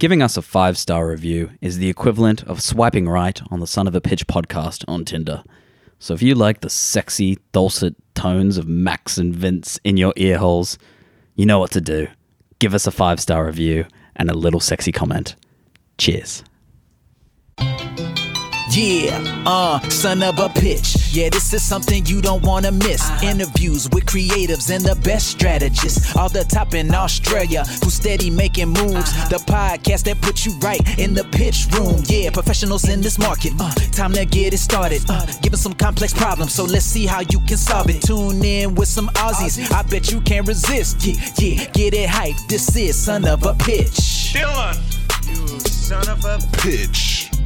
Giving us a five star review is the equivalent of swiping right on the Son of a Pitch podcast on Tinder. So if you like the sexy, dulcet tones of Max and Vince in your ear holes, you know what to do. Give us a five star review and a little sexy comment. Cheers. Yeah, uh, son of a pitch. Yeah, this is something you don't wanna miss. Interviews with creatives and the best strategists. All the top in Australia who steady making moves. The podcast that puts you right in the pitch room. Yeah, professionals in this market. Uh, time to get it started. Uh, give us some complex problems, so let's see how you can solve it. Tune in with some Aussies. I bet you can't resist. Yeah, yeah, get it hype. This is son of a pitch. Dylan, you son of a Pitch.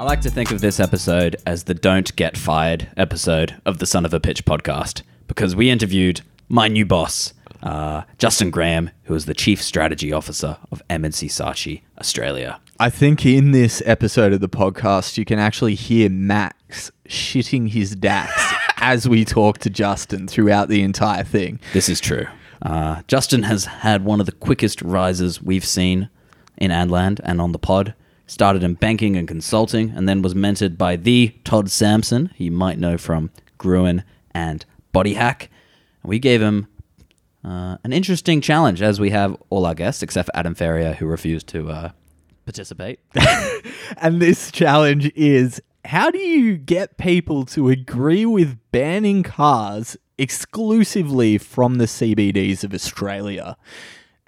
I like to think of this episode as the Don't Get Fired episode of the Son of a Pitch podcast because we interviewed my new boss, uh, Justin Graham, who is the Chief Strategy Officer of M&C Saatchi Australia. I think in this episode of the podcast, you can actually hear Max shitting his dax as we talk to Justin throughout the entire thing. This is true. Uh, Justin has had one of the quickest rises we've seen in adland and on the pod. Started in banking and consulting, and then was mentored by the Todd Sampson, who you might know from Gruen and Body Hack. And we gave him uh, an interesting challenge, as we have all our guests, except for Adam Ferrier, who refused to uh, participate. And this challenge is how do you get people to agree with banning cars exclusively from the CBDs of Australia?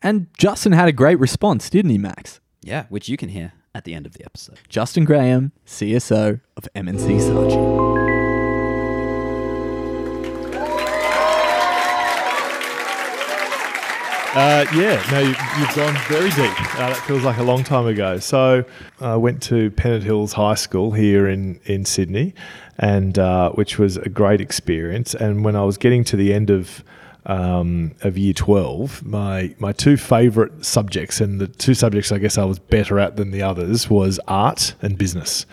And Justin had a great response, didn't he, Max? yeah, which you can hear at the end of the episode. Justin Graham, CSO of M&C Saatchi. Uh, yeah, no, you- you've gone very deep. Uh, that feels like a long time ago. So, I went to Pennant Hills High School here in in Sydney, and uh, which was a great experience. And when I was getting to the end of um, of year twelve, my my two favourite subjects, and the two subjects I guess I was better at than the others, was art and business.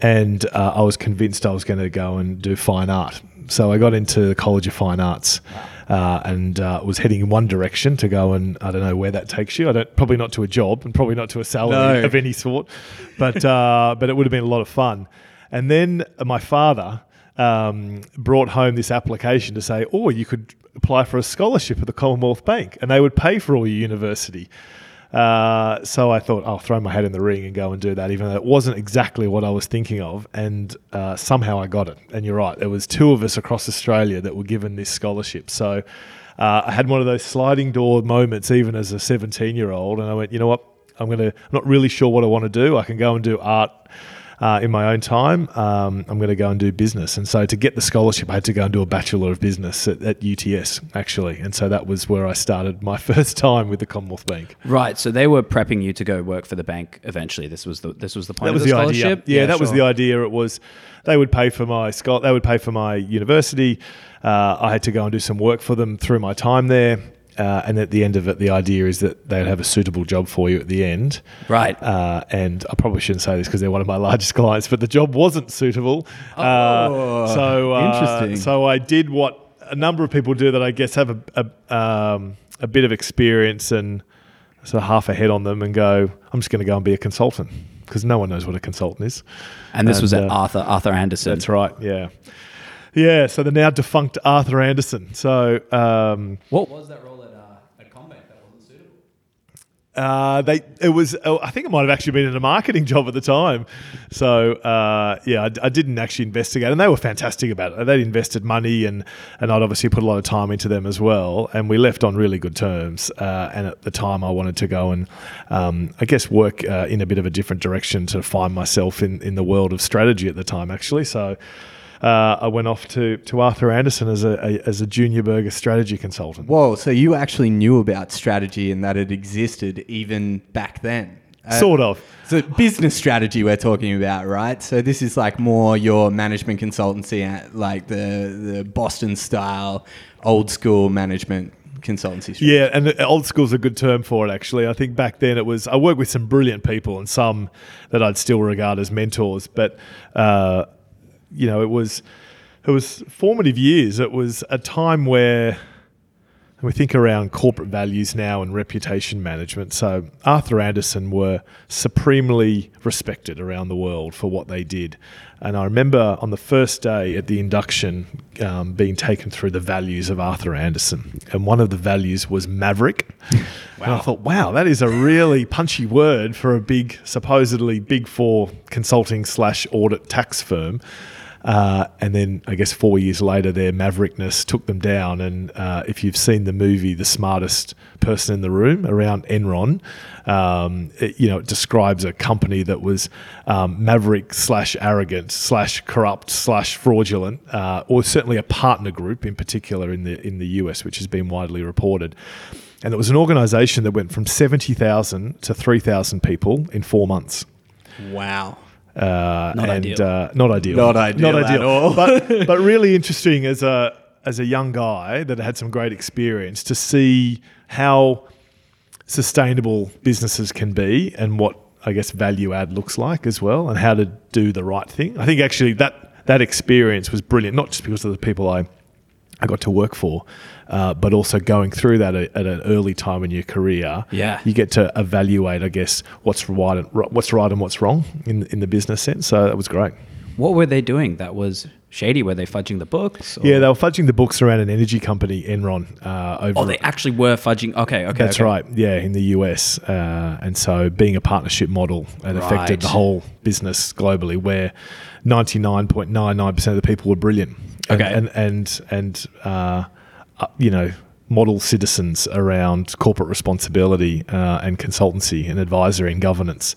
And uh, I was convinced I was going to go and do fine art. So I got into the College of Fine Arts uh, and uh, was heading in one direction to go and I don't know where that takes you. I don't probably not to a job and probably not to a salary No. of any sort, but uh, but it would have been a lot of fun. And then my father um, brought home this application to say, oh, you could apply for a scholarship at the Commonwealth Bank, and they would pay for all your university. Uh, so I thought I'll throw my hat in the ring and go and do that, even though it wasn't exactly what I was thinking of. And uh, somehow I got it. And you're right, there was two of us across Australia that were given this scholarship. So uh, I had one of those sliding door moments, even as a 17 year old, and I went, you know what? I'm gonna. I'm not really sure what I want to do. I can go and do art uh, in my own time. Um, I'm going to go and do business. And so to get the scholarship, I had to go and do a Bachelor of Business at, at UTS, actually. And so that was where I started my first time with the Commonwealth Bank. Right, so they were prepping you to go work for the bank eventually. This was the this was the point That was of the, the, idea. scholarship. Yeah, that was the idea. It was they would pay for my they would pay for my university. Uh, I had to go and do some work for them through my time there. Uh, and at the end of it, the idea is that they'd have a suitable job for you at the end. Right. Uh, and I probably shouldn't say this because they're one of my largest clients, but the job wasn't suitable. Oh, uh, so uh, interesting. So I did what a number of people do that I guess have a a, um, a bit of experience and sort of half a head on them and go, I'm just going to go and be a consultant because no one knows what a consultant is. and this was at uh, Arthur Arthur Andersen. That's right. Yeah. Yeah. So the now defunct Arthur Andersen. So um, What was that role at uh, at CommBank that wasn't suitable? Uh, they it was oh, I think it might have actually been in a marketing job at the time. So uh, yeah, I, I didn't actually investigate, and they were fantastic about it. They'd invested money, and and I'd obviously put a lot of time into them as well. And we left on really good terms. Uh, and at the time, I wanted to go and um, I guess work uh, in a bit of a different direction to find myself in in the world of strategy at the time, actually. So. Uh, I went off to, to Arthur Andersen as a, a as a junior burger strategy consultant. Whoa, so you actually knew about strategy and that it existed even back then? Uh, Sort of. So business strategy we're talking about, right? So this is like more your management consultancy, like the the Boston style, old school management consultancy. Strategy. Yeah, and old school's is a good term for it. Actually, I think back then it was. I worked with some brilliant people and some that I'd still regard as mentors. But uh, you know, it was it was formative years. It was a time where we think around corporate values now and reputation management. So Arthur Andersen were supremely respected around the world for what they did. And I remember on the first day at the induction um, being taken through the values of Arthur Andersen. And one of the values was maverick. And I thought, wow, that is a really punchy word for a big, supposedly big four consulting slash audit tax firm. Uh, and then I guess four years later, their maverickness took them down. And uh, if you've seen the movie The Smartest Person in the Room around Enron, um, it, you know, it describes a company that was um, maverick slash arrogant slash corrupt slash fraudulent, uh, or certainly a partner group in particular in the in the US, which has been widely reported. And it was an organisation that went from seventy thousand to three thousand people in four months. Wow. Uh, Not and, ideal. Uh, not ideal. Not ideal at all. but but really interesting as a as a young guy that had some great experience to see how sustainable businesses can be and what I guess value add looks like as well, and how to do the right thing. I think actually that that experience was brilliant, not just because of the people I I got to work for, uh, but also going through that at, at an early time in your career. Yeah. you get to evaluate, I guess, what's right and what's right and what's wrong in in the business sense. So that was great. What were they doing that was shady? Were they fudging the books? or- Yeah, they were fudging the books around an energy company, Enron. Uh, over Oh, they actually were fudging. Okay, okay. That's okay. right. Yeah, in the US, uh, and so being a partnership model, it affected the whole business globally, where ninety nine point nine nine percent of the people were brilliant. And, Okay. and and and uh, uh, you know, model citizens around corporate responsibility uh, and consultancy and advisory and governance,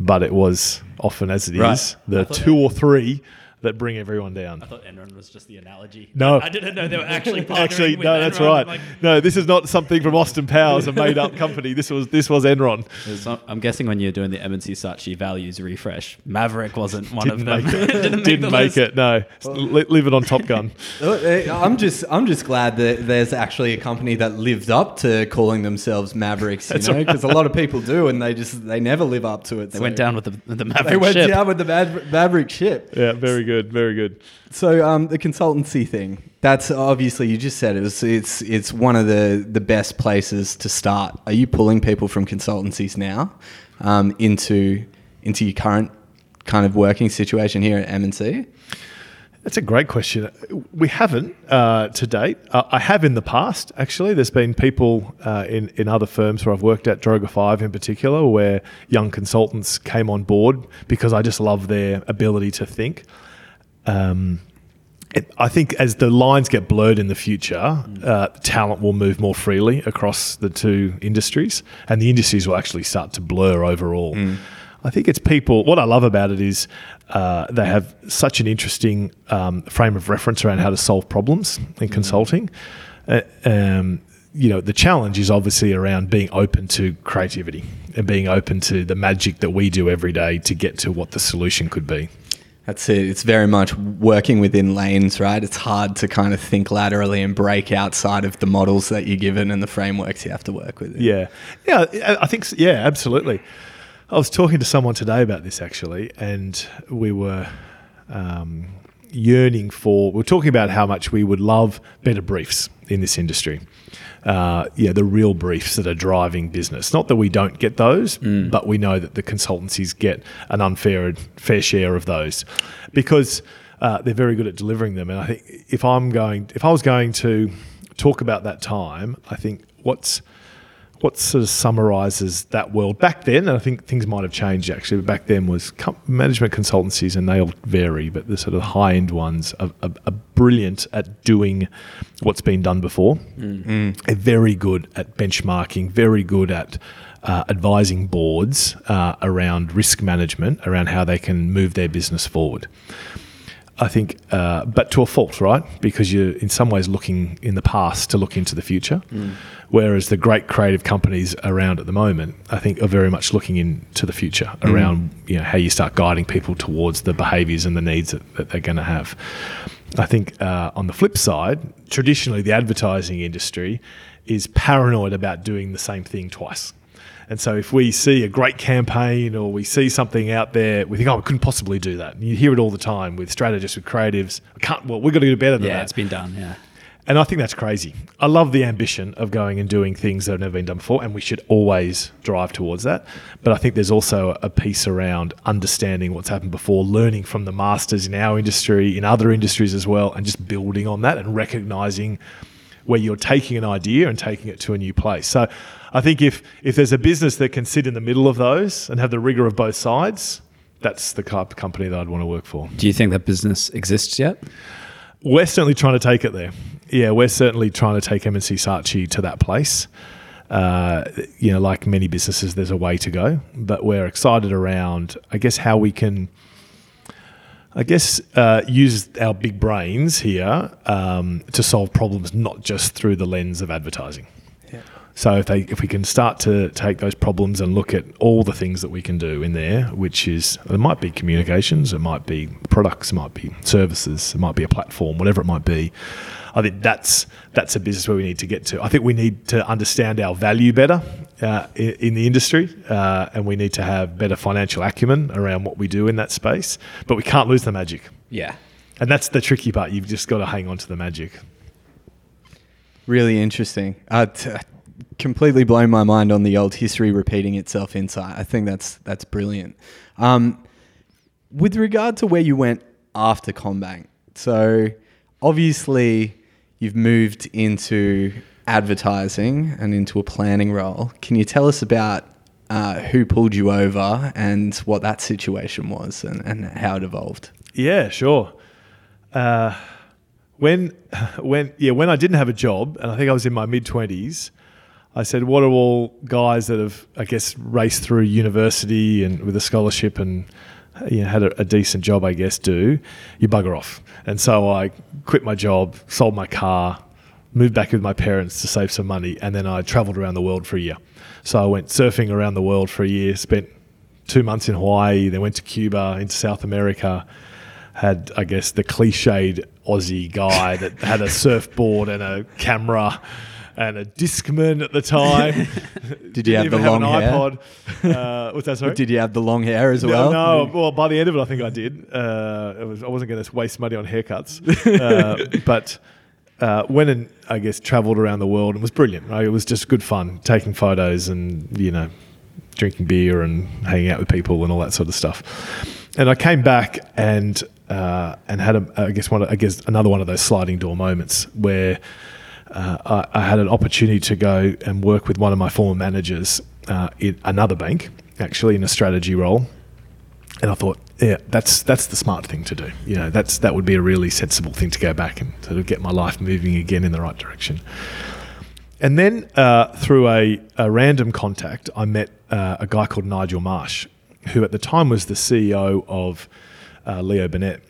but it was often as it is Right. the two or three that bring everyone down. I thought Enron was just the analogy. No. I didn't know they were actually Actually, with no, that's Enron. right. Like, no, this is not something from Austin Powers, a made-up company. This was this was Enron. there's some- I'm guessing when you're doing the M&C Saatchi values refresh, Maverick wasn't one Didn't of them. make it. didn't Didn't the make list. it. No, Li- leave it on Top Gun. Uh, I'm just I'm just glad that there's actually a company that lived up to calling themselves Mavericks, you know, because a lot of people do, and they just they never live up to it. They went down with the, the Maverick They went ship. down with the Maver- Maverick ship. Yeah, very good, very good. So um, the consultancy thing. That's obviously you just said it was it's it's one of the the best places to start. Are you pulling people from consultancies now um, into into your current kind of working situation here at M&C? That's a great question. We haven't uh, to date. Uh, I have in the past, actually. There's been people uh, in, in other firms where I've worked at, Droga 5 in particular, where young consultants came on board because I just love their ability to think. Um, it, I think as the lines get blurred in the future, uh, talent will move more freely across the two industries, and the industries will actually start to blur overall. I think it's people. What I love about it is uh, they have such an interesting um, frame of reference around how to solve problems in consulting. Uh, um, you know, the challenge is obviously around being open to creativity and being open to the magic that we do every day to get to what the solution could be. That's it. It's very much working within lanes, right? It's hard to kind of think laterally and break outside of the models that you're given and the frameworks you have to work with. Yeah, yeah. I- think s- yeah, absolutely. I was talking to someone today about this actually, and we were um, yearning for. We were talking about how much we would love better briefs in this industry. Uh, yeah, the real briefs that are driving business. Not that we don't get those, but we know that the consultancies get an unfair fair share of those because uh, they're very good at delivering them. And I think if I'm going, if I was going to talk about that time, I think what's what sort of summarizes that world back then, and I think things might have changed actually, but back then was com- management consultancies, and they all vary, but the sort of high end ones are, are, are brilliant at doing what's been done before. They're very good at benchmarking, very good at uh, advising boards uh, around risk management, around how they can move their business forward. I think, uh, but to a fault, right? Because you're in some ways looking in the past to look into the future, whereas the great creative companies around at the moment, I think, are very much looking into the future around you know how you start guiding people towards the behaviours and the needs that, that they're going to have. I think uh, on the flip side, traditionally the advertising industry is paranoid about doing the same thing twice. And so if we see a great campaign or we see something out there, we think, oh, we couldn't possibly do that. And you hear it all the time with strategists, with creatives. We can't, well, we've got to do better than Yeah, that. it's been done. Yeah. And I think that's crazy. I love the ambition of going and doing things that have never been done before, and we should always drive towards that. But I think there's also a piece around understanding what's happened before, learning from the masters in our industry, in other industries as well, and just building on that and recognizing where you're taking an idea and taking it to a new place. So I think if if there's a business that can sit in the middle of those and have the rigor of both sides, that's the type of company that I'd want to work for. Do you think that business exists yet? We're certainly trying to take it there. Yeah, we're certainly trying to take M&C Saatchi to that place. Uh, you know, like many businesses, there's a way to go, but we're excited around, I guess, how we can, I guess, uh, use our big brains here um, to solve problems, not just through the lens of advertising. So if they if we can start to take those problems and look at all the things that we can do in there, which is it might be communications, it might be products, it might be services, it might be a platform, whatever it might be. I think that's that's a business where we need to get to. I think we need to understand our value better uh, in, in the industry, uh, and we need to have better financial acumen around what we do in that space. But we can't lose the magic, Yeah. and that's the tricky part. You've just got to hang on to the magic. Really interesting. Uh, t- completely blown my mind on the old history repeating itself insight. I think that's that's brilliant. Um, with regard to where you went after CommBank, so obviously you've moved into advertising and into a planning role. Can you tell us about uh, who pulled you over and what that situation was and, and how it evolved? Yeah, sure. Uh, when, when, yeah, when I didn't have a job, and I think I was in my mid twenties, I said, "What are all guys that have, I guess, raced through university and with a scholarship and you know, had a, a decent job, I guess, do? You bugger off." And so I quit my job, sold my car, moved back with my parents to save some money, and then I travelled around the world for a year. So I went surfing around the world for a year, spent two months in Hawaii, then went to Cuba, into South America. Had I guess the cliched Aussie guy that had a surfboard and a camera and a Discman at the time. Did you have the long hair? an iPod. Uh, what's that? Sorry. Did you have the long hair as No, well? no, well, by the end of it, I think I did. Uh, was, I wasn't going to waste money on haircuts, uh, but uh, went and I guess travelled around the world and was brilliant. Right? It was just good fun, taking photos and you know, drinking beer and hanging out with people and all that sort of stuff. And I came back and uh, and had a, I guess one, I guess another one of those sliding door moments where uh, I, I had an opportunity to go and work with one of my former managers uh, in another bank, actually in a strategy role. And I thought, yeah, that's that's the smart thing to do. You know, that's that would be a really sensible thing to go back and sort of get my life moving again in the right direction. And then uh, through a, a random contact, I met uh, a guy called Nigel Marsh, who at the time was the CEO of uh, Leo Burnett.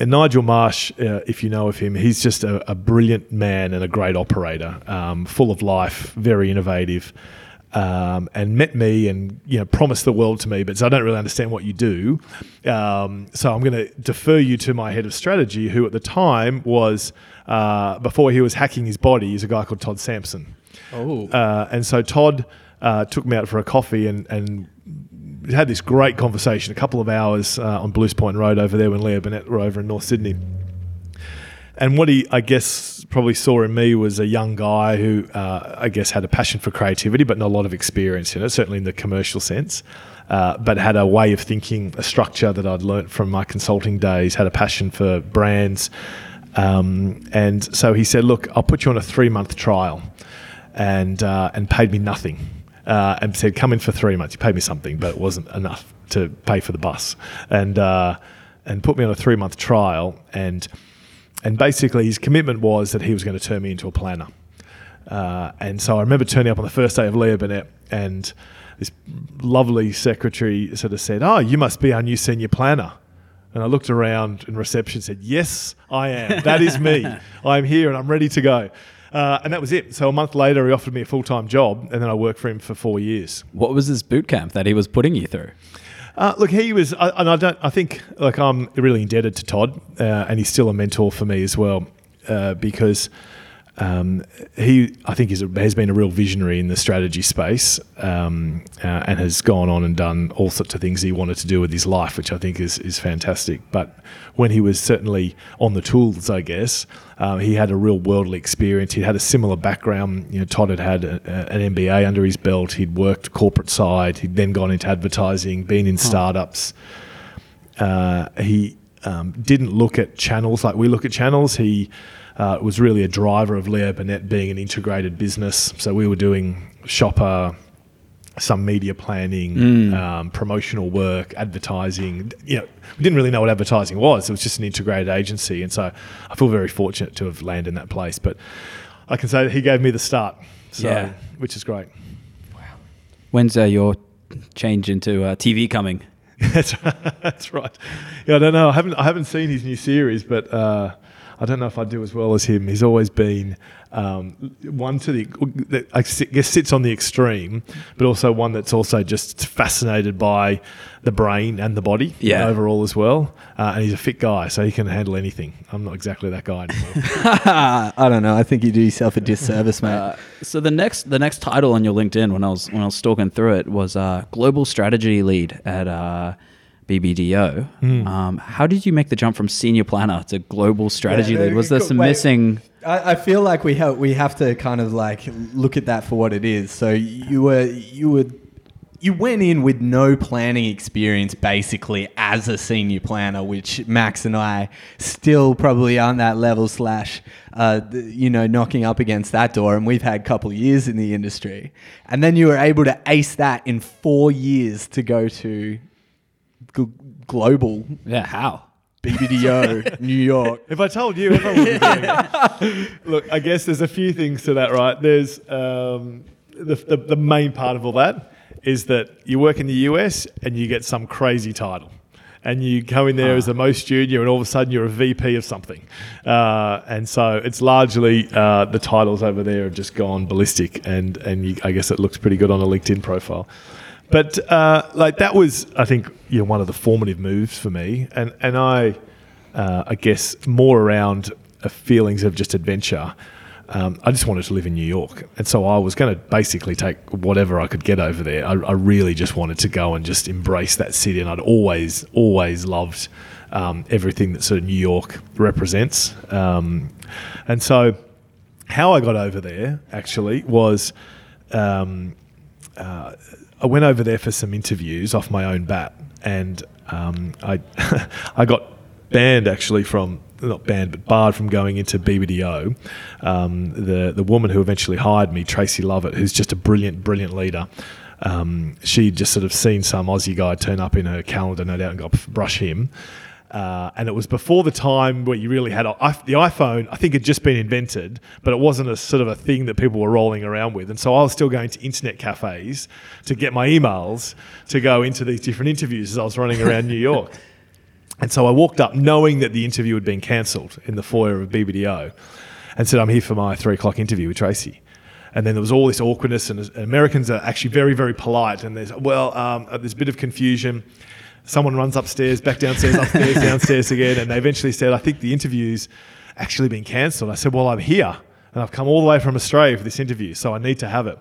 And Nigel Marsh, uh, if you know of him, he's just a, a brilliant man and a great operator, um, full of life, very innovative, um, and met me and you know promised the world to me. But so I don't really understand what you do, um, so I'm going to defer you to my head of strategy, who at the time was uh, before he was hacking his body, he's a guy called Todd Sampson. Oh. Uh, and so Todd uh, took me out for a coffee and, and had this great conversation, a couple of hours uh, on Blues Point Road over there when Leo Burnett were over in North Sydney. And what he, I guess, probably saw in me was a young guy who, uh, I guess, had a passion for creativity, but not a lot of experience in it, certainly in the commercial sense. Uh, but had a way of thinking, a structure that I'd learnt from my consulting days, had a passion for brands. Um, and so he said, Look, I'll put you on a three month trial, and, uh, and paid me nothing. Uh, and said, Come in for three months. You paid me something, but it wasn't enough to pay for the bus. And, uh, and put me on a three month trial. And and basically, his commitment was that he was going to turn me into a planner. Uh, and so I remember turning up on the first day of Leo Burnett, and this lovely secretary sort of said, "Oh, you must be our new senior planner." And I looked around in reception and said, Yes, I am. That is me. I'm here and I'm ready to go. Uh, and that was it. So a month later, he offered me a full time job, and then I worked for him for four years. What was this boot camp that he was putting you through? Uh, look, he was, I, and I don't. I think, like, I'm really indebted to Todd, uh, and he's still a mentor for me as well, uh, because um, he, I think, is a, has been a real visionary in the strategy space um, uh, and has gone on and done all sorts of things he wanted to do with his life, which I think is, is fantastic. But when he was certainly on the tools, I guess, uh, he had a real worldly experience. He had a similar background. You know, Todd had had a, a, an MBA under his belt. He'd worked corporate side. He'd then gone into advertising, been in startups. Uh, he um, didn't look at channels like we look at channels. He uh, was really a driver of Leo Burnett being an integrated business. So we were doing shopper, some media planning, um, promotional work, advertising. You know, we didn't really know what advertising was. It was just an integrated agency, and so I feel very fortunate to have landed in that place. But I can say that he gave me the start, so Yeah. which is great. Wow. When's uh, your change into uh, TV coming? That's that's right. Yeah, I don't know. I haven't I haven't seen his new series, but uh, I don't know if I do as well as him. He's always been um, one to the I guess sits on the extreme, but also one that's also just fascinated by the brain and the body Yeah. overall as well. Uh, and he's a fit guy, so he can handle anything. I'm not exactly that guy anymore. I don't know. I think you do yourself a disservice, mate. Uh, so the next the next title on your LinkedIn when I was when I was stalking through it was uh, global strategy lead at uh, BBDO. Hmm. Um, how did you make the jump from senior planner to global strategy Yeah, lead? Was there some wait. missing? I, I feel like we have we have to kind of like look at that for what it is. So you were you were you went in with no planning experience basically as a senior planner, which Max and I still probably aren't that level slash uh, you know knocking up against that door, and we've had a couple of years in the industry, and then you were able to ace that in four years to go to gl- global Yeah, how? BBDO New York. If I told you, everyone would be doing it. Look, I guess there's a few things to that, right? There's um, the, the, the main part of all that is that you work in the US and you get some crazy title. And you go in there as the most junior, and all of a sudden you're a VP of something. Uh, and so it's largely uh, the titles over there have just gone ballistic, and and you, I guess it looks pretty good on a LinkedIn profile. But uh, like that was, I think, you know, one of the formative moves for me, and and I, uh, I guess, more around feelings of just adventure. Um, I just wanted to live in New York, and so I was going to basically take whatever I could get over there. I, I really just wanted to go and just embrace that city, and I'd always, always loved um, everything that sort of New York represents. Um, and so, how I got over there actually was. Um, uh, I went over there for some interviews off my own bat, and um, I I got banned actually from not banned but barred from going into BBDO. Um, the the woman who eventually hired me, Tracy Lovett, who's just a brilliant brilliant leader. Um, she just sort of seen some Aussie guy turn up in her calendar, no doubt, and got brush him. Uh, and it was before the time where you really had a, I, the iPhone. I think had just been invented, but it wasn't a sort of a thing that people were rolling around with. And so I was still going to internet cafes to get my emails to go into these different interviews as I was running around New York. And so I walked up knowing that the interview had been cancelled in the foyer of BBDO and said, I'm here for my three o'clock interview with Tracy. And then there was all this awkwardness, and and Americans are actually very, very polite. And there's, well, um, uh, there's a bit of confusion. Someone runs upstairs, back downstairs, upstairs, downstairs again. And they eventually said, I think the interview's actually been cancelled. I said, Well, I'm here, and I've come all the way from Australia for this interview, so I need to have it.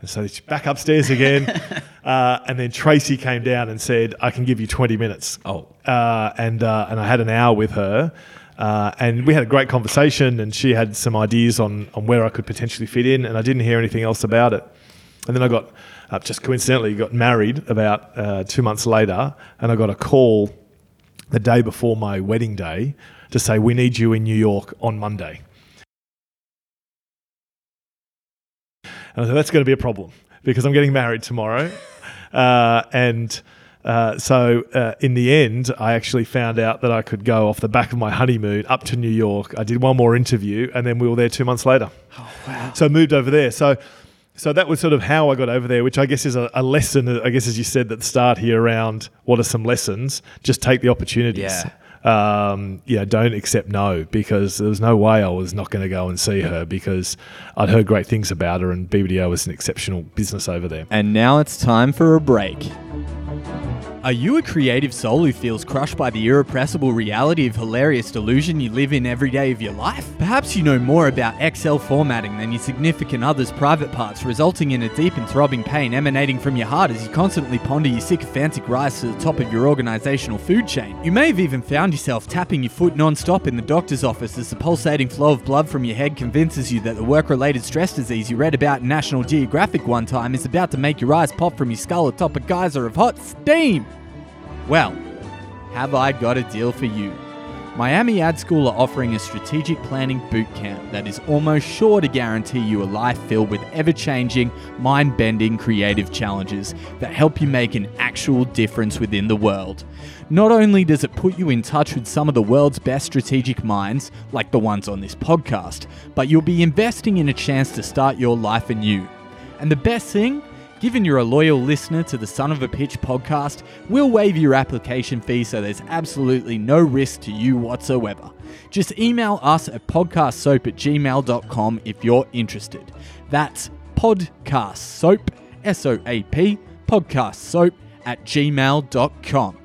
And so it's back upstairs again. uh, and then Tracy came down and said, I can give you 20 minutes. Oh. Uh, and, uh, and I had an hour with her. Uh, and we had a great conversation, and she had some ideas on, on where I could potentially fit in, and I didn't hear anything else about it. And then I got, uh, just coincidentally, got married about uh, two months later, and I got a call the day before my wedding day to say, We need you in New York on Monday. And I said, that's going to be a problem because I'm getting married tomorrow. Uh, and uh, so uh, in the end, I actually found out that I could go off the back of my honeymoon up to New York. I did one more interview and then we were there two months later. Oh, wow. So I moved over there. So, so that was sort of how I got over there, which I guess is a, a lesson, I guess, as you said at the start here around what are some lessons. Just take the opportunities Yeah. um, yeah, don't accept no because there was no way I was not going to go and see her because I'd heard great things about her and BBDO was an exceptional business over there. And now it's time for a break. Are you a creative soul who feels crushed by the irrepressible reality of hilarious delusion you live in every day of your life? Perhaps you know more about Excel formatting than your significant other's private parts, resulting in a deep and throbbing pain emanating from your heart as you constantly ponder your sycophantic rise to the top of your organizational food chain. You may have even found yourself tapping your foot non-stop in the doctor's office as the pulsating flow of blood from your head convinces you that the work-related stress disease you read about in National Geographic one time is about to make your eyes pop from your skull atop a geyser of hot steam. Well, have I got a deal for you? Miami Ad School are offering a strategic planning boot camp that is almost sure to guarantee you a life filled with ever changing, mind bending creative challenges that help you make an actual difference within the world. Not only does it put you in touch with some of the world's best strategic minds, like the ones on this podcast, but you'll be investing in a chance to start your life anew. And the best thing? Given you're a loyal listener to the Son of a Pitch podcast, we'll waive your application fee so there's absolutely no risk to you whatsoever. Just email us at podcastsoap at gmail.com if you're interested. That's podcastsoap, S O A P, podcastsoap at gmail.com.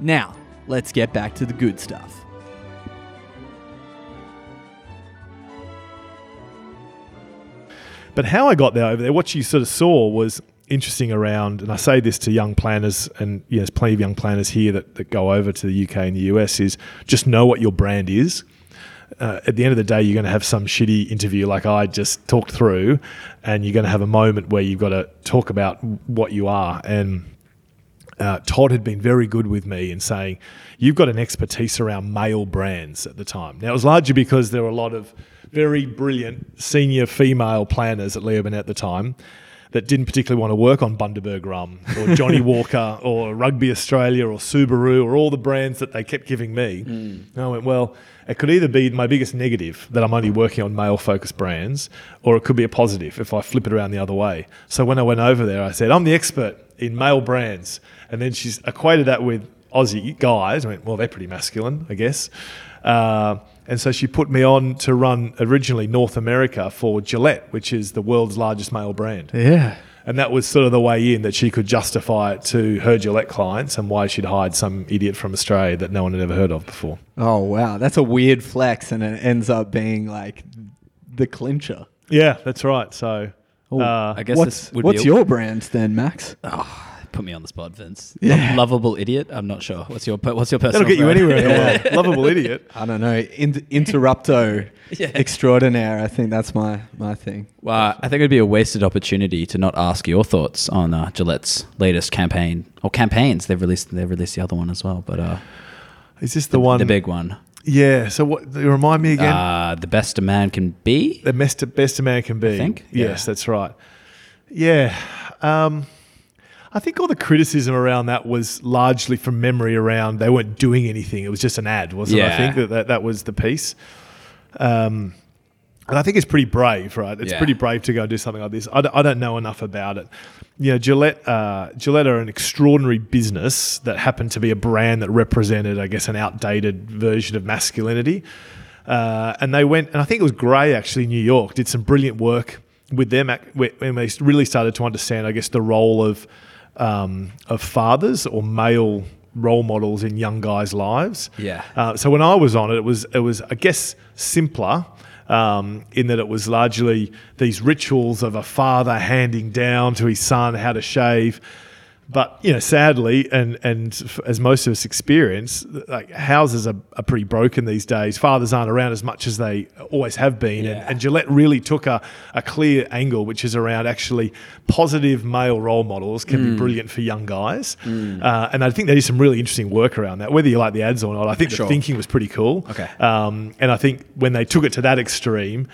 Now, let's get back to the good stuff. But how I got there over there, what you sort of saw was interesting around, and I say this to young planners, and you know, there's plenty of young planners here that, that go over to the UK and the US, is just know what your brand is. Uh, at the end of the day, you're going to have some shitty interview like I just talked through, and you're going to have a moment where you've got to talk about what you are. And uh, Todd had been very good with me in saying, You've got an expertise around male brands at the time. Now, it was largely because there were a lot of very brilliant senior female planners at Leo Burnett at the time that didn't particularly want to work on Bundaberg Rum or Johnny Walker or Rugby Australia or Subaru or all the brands that they kept giving me. Hmm. And I went, Well, it could either be my biggest negative that I'm only working on male focused brands, or it could be a positive if I flip it around the other way. So when I went over there, I said, I'm the expert in male brands. And then she's equated that with Aussie guys. I went, well, they're pretty masculine, I guess. Uh, and so she put me on to run originally North America for Gillette, which is the world's largest male brand. Yeah. And that was sort of the way in that she could justify it to her Gillette clients and why she'd hired some idiot from Australia that no one had ever heard of before. Oh, wow. That's a weird flex, and it ends up being like the clincher. Yeah, that's right. So, uh, I guess what's would what's be your brand then, Max? Put me on the spot, Vince. Yeah. Lo- lovable idiot. I'm not sure. What's your what's your personal? that'll get you anywhere in the world. Lovable idiot. I don't know. In- interrupto extraordinaire. I think that's my my thing. Well, I think it'd be a wasted opportunity to not ask your thoughts on uh, Gillette's latest campaign or campaigns. They've released they've released the other one as well, but uh, Is this the, one? the big one. Yeah. So what? Remind me again. Uh, the best a man can be. the best, best a man can be. think, Yes, yeah. that's right. Yeah. Um, I think all the criticism around that was largely from memory around they weren't doing anything. It was just an ad, wasn't it? I think that, that that was the piece. Um, and I think it's pretty brave, right? It's Yeah. pretty brave to go and do something like this. I, d- I don't know enough about it. You know, Gillette, uh, Gillette are an extraordinary business that happened to be a brand that represented, I guess, an outdated version of masculinity. Uh, and they went, and I think it was Grey actually, in New York, did some brilliant work with them when they really started to understand, I guess, the role of um, of fathers or male role models in young guys' lives. Yeah. Uh, so when I was on it, it was it was I guess simpler. Um, in that it was largely these rituals of a father handing down to his son how to shave, but you know, sadly, and and f- as most of us experience, like houses are, are pretty broken these days. Fathers aren't around as much as they always have been, and, Yeah. and Gillette really took a, a clear angle, which is around actually positive male role models can Mm. be brilliant for young guys, uh, and I think they did some really interesting work around that. Whether you like the ads or not, I think Sure. the thinking was pretty cool. Okay. um, and I think when they took it to that extreme.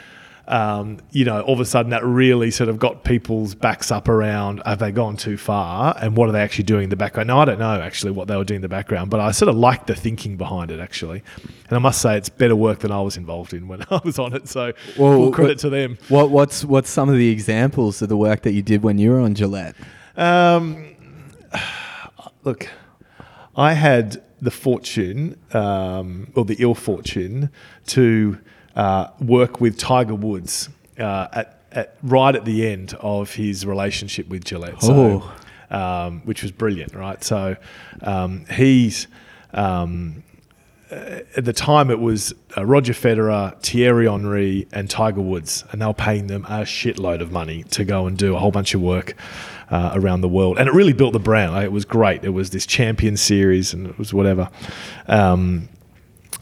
Um, you know, all of a sudden that really sort of got people's backs up around have they gone too far and what are they actually doing in the background? Now, I don't know actually what they were doing in the background, but I sort of like the thinking behind it actually. And I must say it's better work than I was involved in when I was on it. So full credit to them. What what's what's some of the examples of the work that you did when you were on Gillette? Um, look, I had the fortune, um, or the ill fortune, to uh, work with Tiger Woods uh, at, at right at the end of his relationship with Gillette. So, Oh. um, which was brilliant, right? So um, he's. Um, at the time, it was uh, Roger Federer, Thierry Henry, and Tiger Woods, and they were paying them a shitload of money to go and do a whole bunch of work uh, around the world, and it really built the brand. Like, it was great. It was this champion series, and it was whatever. Um,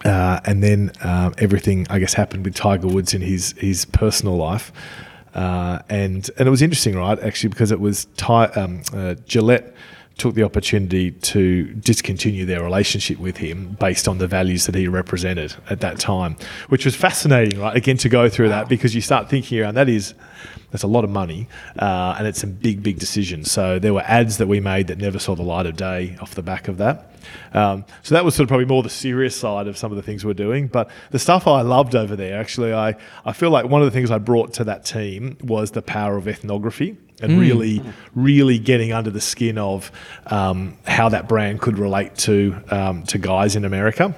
uh, and then um, everything, I guess, happened with Tiger Woods in his his personal life, uh, and and it was interesting, right? Actually, because it was Ty, um, uh, Gillette took the opportunity to discontinue their relationship with him based on the values that he represented at that time, which was fascinating, right? Again, to go through that because you start thinking around that is that's a lot of money uh, and it's a big, big decision. So there were ads that we made that never saw the light of day off the back of that. Um, so that was sort of probably more the serious side of some of the things we're doing. But the stuff I loved over there, actually, I, I feel like one of the things I brought to that team was the power of ethnography and really, really getting under the skin of um, how that brand could relate to um, to guys in America.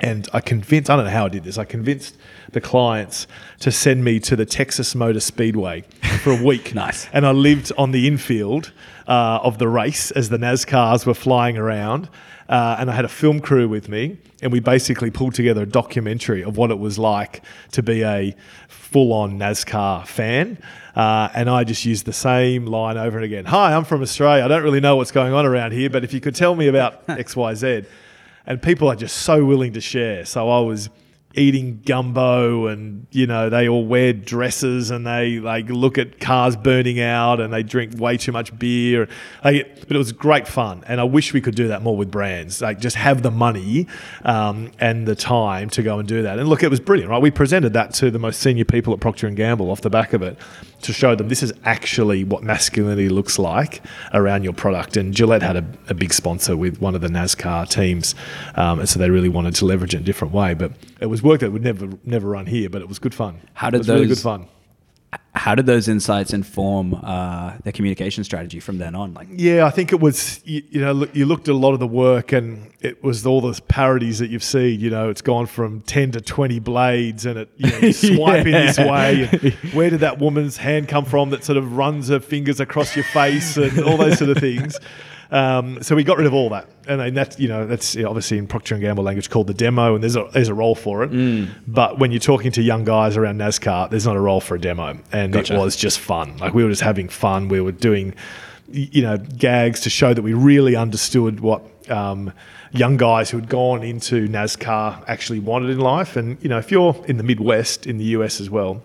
And I convinced, I don't know how I did this, I convinced the clients to send me to the Texas Motor Speedway for a week. Nice. And I lived on the infield uh, of the race as the NASCARs were flying around. Uh, and I had a film crew with me, and we basically pulled together a documentary of what it was like to be a full on NASCAR fan. Uh, and I just used the same line over and again Hi, I'm from Australia. I don't really know what's going on around here, but if you could tell me about XYZ. And people are just so willing to share. So I was eating gumbo and you know they all wear dresses and they like look at cars burning out and they drink way too much beer. But it was great fun. And i wish we could do that more with brands. Like just have the money um, and the time to go and do that. And look it was brilliant right? We presented that to the most senior people at procter and gamble off the back of it to show them this is actually what masculinity looks like around your product. And gillette had a, a big sponsor with one of the nascar teams um, and so they really wanted to leverage it in a different way. But it was work that would never never run here, but it was good fun. How did it was really good those- fun? How did those insights inform uh, their communication strategy from then on? Like, Yeah, I think it was. You, you know, look, you looked at a lot of the work, and it was all those parodies that you've seen. You know, it's gone from ten to twenty blades, and it you know, you swipe in this way. Where did that woman's hand come from that sort of runs her fingers across your face, and all those sort of things. Um, so we got rid of all that, and then that's you know that's obviously in Procter and Gamble language called the demo, and there's a there's a role for it. But when you're talking to young guys around NASCAR, there's not a role for a demo, and Gotcha. it was just fun. Like we were just having fun. We were doing you know gags to show that we really understood what. Um, young guys who had gone into NASCAR actually wanted in life, and you know, if you're in the Midwest in the US as well,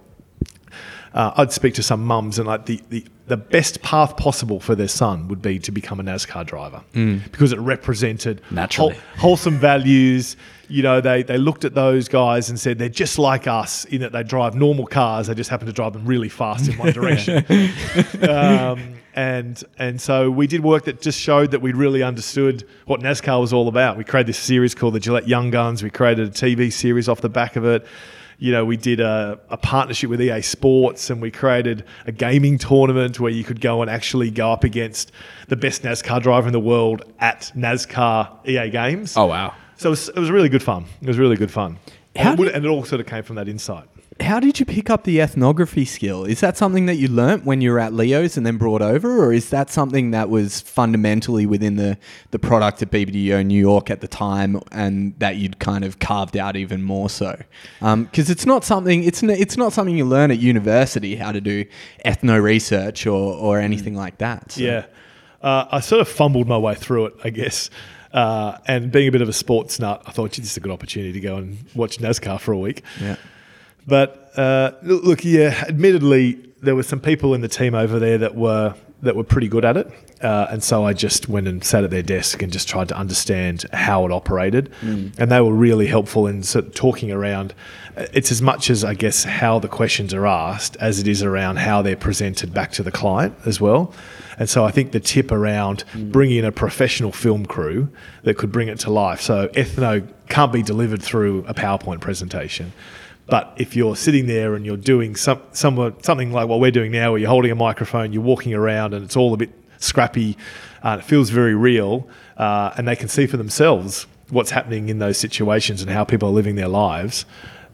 uh, I'd speak to some mums and like the, the, the best path possible for their son would be to become a NASCAR driver because it represented Naturally. whole- wholesome values. You know, they, they looked at those guys and said they're just like us in that they drive normal cars. They just happen to drive them really fast in one direction. um, and and so we did work that just showed that we really understood what NASCAR was all about. We created this series called the Gillette Young Guns. We created a TV series off the back of it. You know, we did a, a partnership with EA Sports and we created a gaming tournament where you could go and actually go up against the best NASCAR driver in the world at NASCAR EA Games. oh wow, So it was, it was really good fun. It was really good fun. How and, it, would- did- and it all sort of came from that insight. How did you pick up the ethnography skill? Is that something that you learnt when you were at Leo's and then brought over, or is that something that was fundamentally within the, the product at BBDO New York at the time and that you'd kind of carved out even more so? Because it's not something it's n- it's not something you learn at university how to do ethno research or, or anything like that. So- Yeah. Uh, I sort of fumbled my way through it, I guess. Uh, and being a bit of a sports nut, I thought, gee, this is a good opportunity to go and watch NASCAR for a week. Yeah. But uh, look, yeah, admittedly, there were some people in the team over there that were that were pretty good at it, uh, and so I just went and sat at their desk and just tried to understand how it operated, and they were really helpful in sort of talking around. It's as much as I guess how the questions are asked as it is around how they're presented back to the client as well. And so I think the tip around bringing in a professional film crew that could bring it to life. So ethno can't be delivered through a PowerPoint presentation. But if you're sitting there and you're doing some, some, something like what we're doing now, where you're holding a microphone, you're walking around, and it's all a bit scrappy, uh, it feels very real, uh, and they can see for themselves what's happening in those situations and how people are living their lives.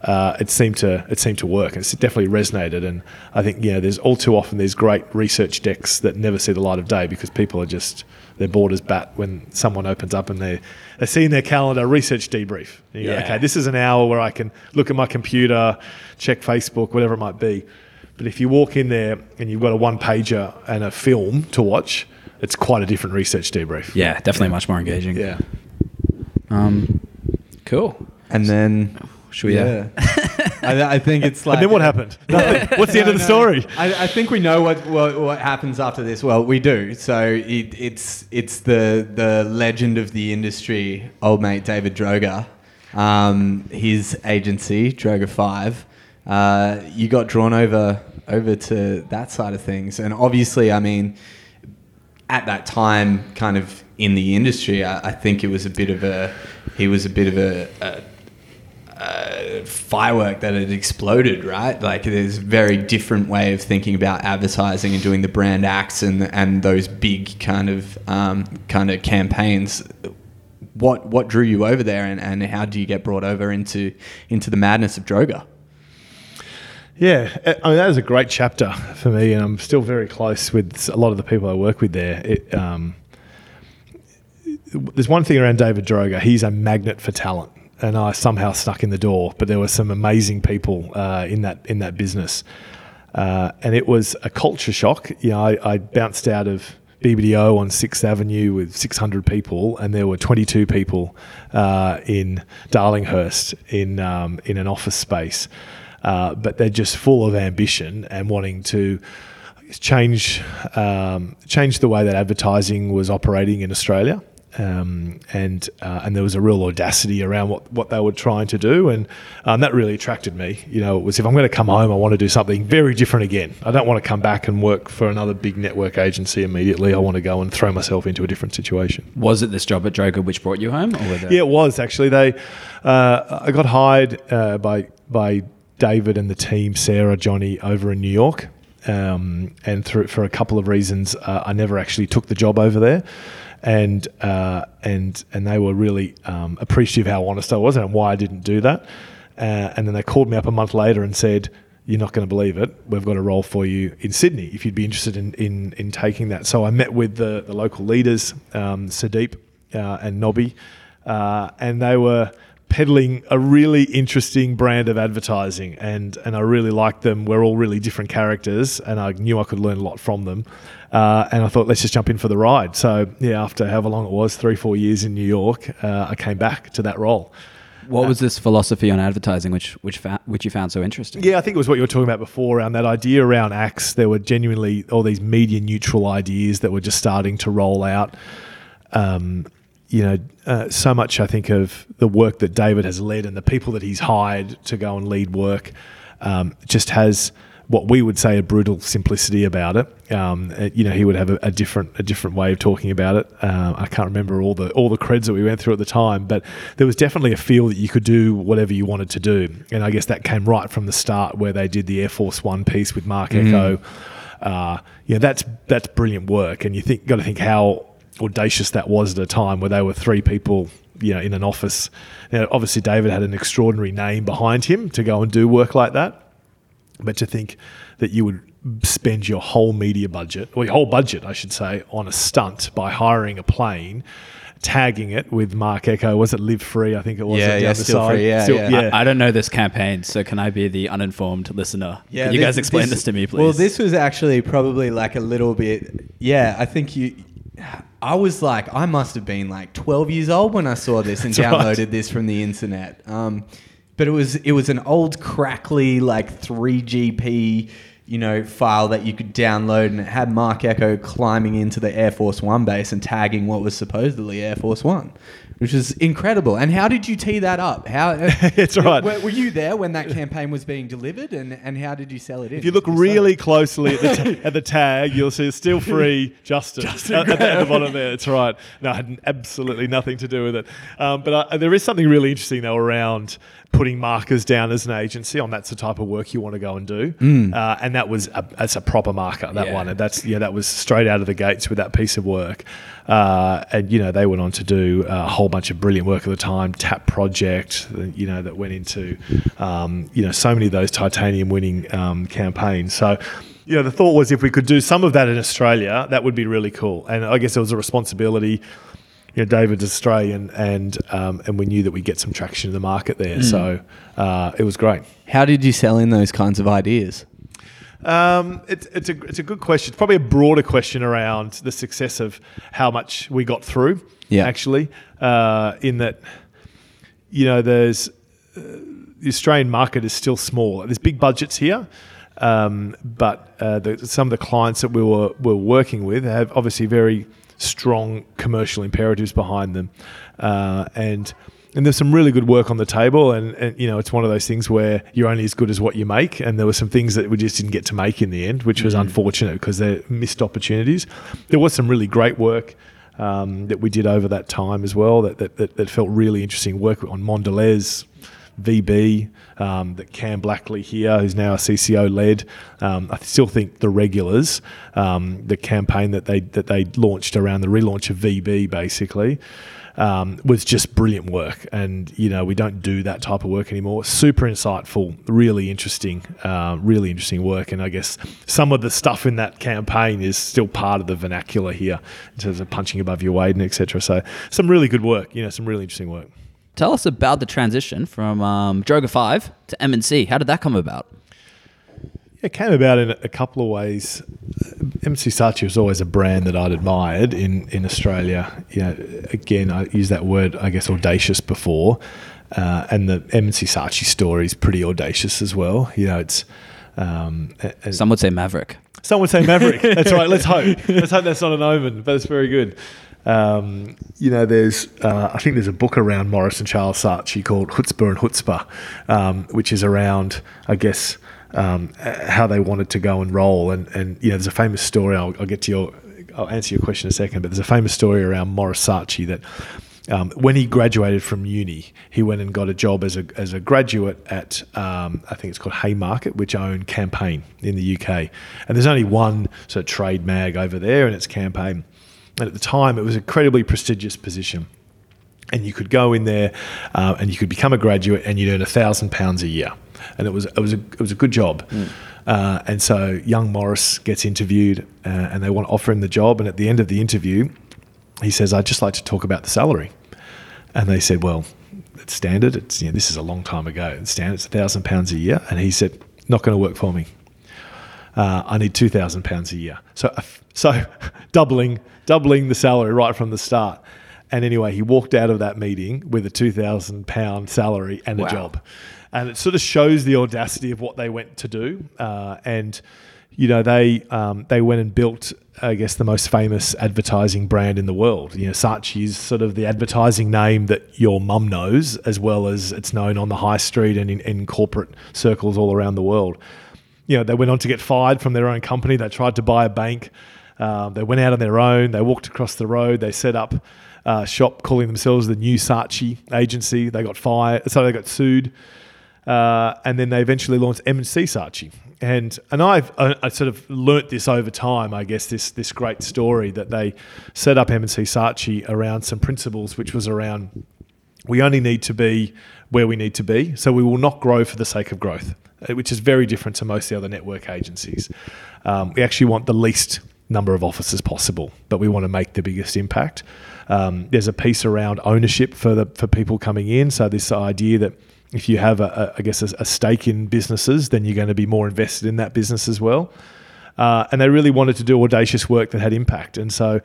uh, it seemed to it seemed to work. It's definitely resonated, and I think know there's all too often there's great research decks that never see the light of day because people are just they're bored as bat when someone opens up and they they see in their calendar research debrief. And you go, okay, this is an hour where I can look at my computer, check Facebook, whatever it might be. But if you walk in there and you've got a one pager and a film to watch, it's quite a different research debrief. Yeah, definitely much more engaging. Yeah. Um, cool. And then, Should we? yeah, I, I think it's like. And then what happened? Nothing. What's the end of the story? I, I think we know what, what what happens after this. Well, we do. So it, it's it's the the legend of the industry, old mate David Droga, um, his agency Droga Five. Uh, you got drawn over over to that side of things, and obviously, I mean, at that time, kind of in the industry, I, I think it was a bit of a he was a bit of a, a uh, firework that had exploded, right? Like there's a very different way of thinking about advertising and doing the brand acts and and those big kind of um, kind of campaigns. What what drew you over there, and, and how do you get brought over into into the madness of Droga? Yeah, uh, I mean that was a great chapter for me, and I'm still very close with a lot of the people I work with there. It, um, there's one thing around David Droga; he's a magnet for talent, and I somehow snuck in the door. But there were some amazing people uh, in that in that business, uh, and it was a culture shock. You know, I, I bounced out of BBDO on Sixth Avenue with 600 people, and there were 22 people uh, in Darlinghurst in um, in an office space. Uh, but they're just full of ambition and wanting to change um, change the way that advertising was operating in Australia. Um, and uh, and there was a real audacity around what, what they were trying to do, and um, that really attracted me. You know, it was if I'm going to come home, I want to do something very different again. I don't want to come back and work for another big network agency immediately. I want to go and throw myself into a different situation. Was it this job at Droga which brought you home, there? Yeah, it was actually. They, uh, I got hired uh, by by David and the team, Sarah, Johnny, over in New York, um, and through for a couple of reasons, uh, I never actually took the job over there, and uh, and and they were really um, appreciative how honest I was and why I didn't do that, uh, and then they called me up a month later and said. You're not going to believe it. We've got a role for you in Sydney if you'd be interested in, in, in taking that. So I met with the, the local leaders, um, Sudeep uh, and Nobby, uh, and they were peddling a really interesting brand of advertising and and I really liked them we're all really different characters and I knew I could learn a lot from them uh, and I thought let's just jump in for the ride so yeah after however long it was three four years in New York uh, I came back to that role What was this philosophy on advertising which which fa- which you found so interesting? Yeah, I think it was what you were talking about before around that idea around acts. There were genuinely all these media neutral ideas that were just starting to roll out. Um, you know, uh, so much I think of the work that David has led and the people that he's hired to go and lead work um, just has what we would say a brutal simplicity about it. Um, uh, you know, he would have a, a different a different way of talking about it. Um, I can't remember all the all the creds that we went through at the time, but there was definitely a feel that you could do whatever you wanted to do, and I guess that came right from the start where they did the Air Force One piece with Marc Ecko. Uh, you know, that's that's brilliant work, and you think got to think how audacious that was at a time where they were three people, you know, in an office. Now, obviously, David had an extraordinary name behind him to go and do work like that. But to think that you would spend your whole media budget, or your whole budget, I should say, on a stunt by hiring a plane, tagging it with Marc Ecko, was it Live Free? I think it was. Yeah, yeah, the Still side. Free, yeah, yeah. I, I don't know this campaign, so can I be the uninformed listener? Can you this- guys explain this, to me, please? Well, this was actually probably like a little bit. Yeah, I think you. I was like, I must have been like 12 years old when I saw this and That's right. downloaded this from the internet. Um, but it was it was an old crackly like 3GP you know file that you could download and it had Marc Ecko climbing into the Air Force One base and tagging what was supposedly Air Force One. Which is incredible. And how did you tee that up? How? That's right. Were, were you there when that campaign was being delivered, and, and how did you sell it in? If you look really closely at the, ta- at the tag, you'll see it's still free, Justin, at, at the, at the bottom there. That's right. No, I had absolutely nothing to do with it. Um, but I, there is something really interesting though around putting markers down as an agency on that's the type of work you want to go and do. Uh, and that was a, that's a proper marker. That Yeah. one, and that's yeah, that was straight out of the gates with that piece of work. Uh, and you know they went on to do a whole bunch of brilliant work at the time. Tap Project, you know, that went into, um, you know, so many of those titanium winning um, campaigns. So, you know, the thought was if we could do some of that in Australia, that would be really cool. And I guess it was a responsibility. You know, David's Australian, and um, and we knew that we'd get some traction in the market there. So uh, it was great. How did you sell in those kinds of ideas? Um, it's, it's, a, it's a good question. It's probably a broader question around the success of how much we got through, Yeah. actually, uh, in that, you know, there's uh, the Australian market is still small. There's big budgets here, um, but uh, the, some of the clients that we were, were working with have obviously very strong commercial imperatives behind them. Uh, and and there's some really good work on the table, and, and you know it's one of those things where you're only as good as what you make, and there were some things that we just didn't get to make in the end, which was unfortunate because they're missed opportunities. There was some really great work um, that we did over that time as well that that, that, that felt really interesting. Work on Mondelez, VB, um, that Cam Blackley here, who's now a CCO led. Um, I still think the regulars, um, the campaign that they that they launched around the relaunch of VB, basically. Um, was just brilliant work, and you know we don't do that type of work anymore. Super insightful, really interesting, uh, really interesting work, and I guess some of the stuff in that campaign is still part of the vernacular here in terms of punching above your weight and etc. So some really good work, you know, some really interesting work. Tell us about the transition from um, Droga 5 to M&C. How did that come about? It came about in a couple of ways. M&C Saatchi was always a brand that I'd admired in, in Australia. You know, again, I used that word, I guess, audacious before. Uh, and the M&C Saatchi story is pretty audacious as well. You know, it's. Um, a- a- Some would say Maverick. Some would say Maverick. That's right. Let's hope. Let's hope that's not an omen, but it's very good. Um, you know, there's uh, I think there's a book around Maurice and Charles Saatchi called Chutzpah and Chutzpah, um, which is around, I guess, um, how they wanted to go and roll. And and you know, there's a famous story. I'll, I'll get to your. I'll answer your question in a second. But there's a famous story around Maurice Saatchi that. Um, when he graduated from uni, he went and got a job as a, as a graduate at, um, I think it's called Haymarket, which own Campaign in the UK. And there's only one sort of trade mag over there, and it's Campaign. And at the time, it was an incredibly prestigious position. And you could go in there uh, and you could become a graduate and you'd earn a thousand pounds a year. And it was, it was, a, it was a good job. Uh, and so young Maurice gets interviewed uh, and they want to offer him the job. And at the end of the interview, he says, I'd just like to talk about the salary. And they said, well, it's standard. It's, you know, this is a long time ago. It's standard. It's a thousand pounds a year. And he said, not going to work for me. Uh, I need two thousand pounds a year. So, uh, so doubling, doubling the salary right from the start. And anyway, he walked out of that meeting with a two thousand pound salary and a job, and it sort of shows the audacity of what they went to do. Uh, and you know, they um, they went and built, I guess, the most famous advertising brand in the world. You know, Saatchi is sort of the advertising name that your mum knows, as well as it's known on the high street and in, in corporate circles all around the world you know, they went on to get fired from their own company. They tried to buy a bank. Um, they went out on their own. They walked across the road. They set up a shop calling themselves the New Saatchi Agency. They got fired, so they got sued, uh, and then they eventually launched M&C Saatchi. And and I've I, I sort of learnt this over time. I guess this this great story that they set up M&C Saatchi around some principles, which was around we only need to be where we need to be. So we will not grow for the sake of growth, uh, which is very different to most of the other network agencies. Um, we actually want the least number of offices possible, but we want to make the biggest impact. Um, there's a piece around ownership for the for people coming in. So this idea that if you have a, a I guess a, a stake in businesses, then you're going to be more invested in that business as well. Uh, and they really wanted to do audacious work that had impact. And so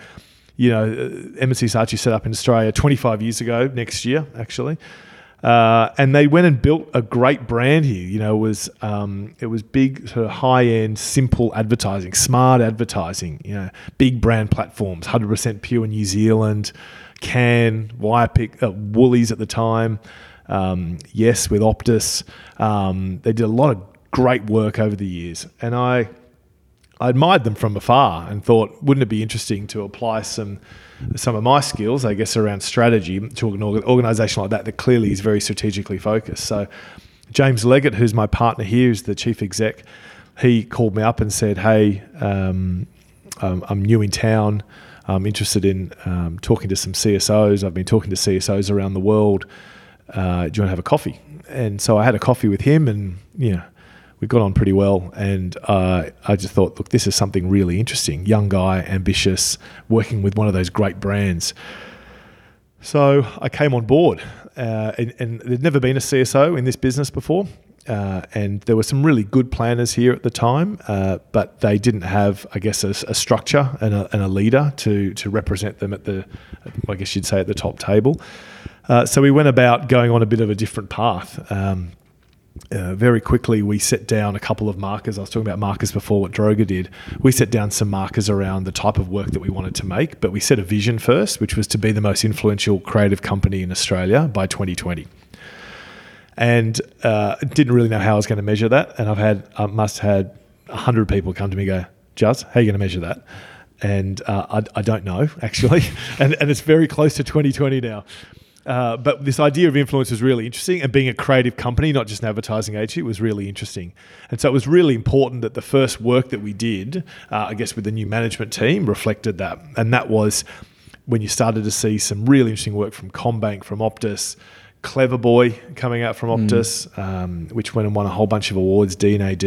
you know, uh, M&C Saatchi set up in Australia 25 years ago, next year, actually. Uh, and they went and built a great brand here. You know, it was um, it was big, sort of high end, simple advertising, smart advertising. You know, big brand platforms, hundred percent pure New Zealand, Can, Wirepick, uh, Woolies at the time. Um, yes, with Optus, um, they did a lot of great work over the years, and I I admired them from afar and thought, wouldn't it be interesting to apply some some of my skills, I guess, around strategy to an organisation like that that clearly is very strategically focused. So Jaimes Leggett, who's my partner here, is the chief exec. He called me up and said, "Hey, um, um, I'm new in town. I'm interested in um, talking to some CSOs. I've been talking to CSOs around the world. Uh, do you want to have a coffee? And so I had a coffee with him, and you know, we got on pretty well. And uh, I just thought, look, this is something really interesting. Young guy, ambitious, working with one of those great brands. So I came on board, uh, and, and there'd never been a CSO in this business before. Uh, and there were some really good planners here at the time, uh, but they didn't have, I guess, a, a structure and a, and a, leader to to represent them at the, I guess you'd say, at the top table. Uh, so we went about going on a bit of a different path. Um, uh, very quickly, we set down a couple of markers. I was talking about markers before, what Droga did. We set down some markers around the type of work that we wanted to make, but we set a vision first, which was to be the most influential creative company in Australia by 2020 and uh, didn't really know how I was going to measure that. And I've had, I must have had hundred people come to me and go, Juz, how are you going to measure that? And uh, I, I, don't know actually, and and it's very close to 2020 now. Uh, but this idea of influence was really interesting, and being a creative company, not just an advertising agency, was really interesting. And so it was really important that the first work that we did, uh, I guess, with the new management team, reflected that. And that was when you started to see some really interesting work from CommBank, from Optus, Clever Buoy coming out from Optus, mm. um, which went and won a whole bunch of awards. D&AD,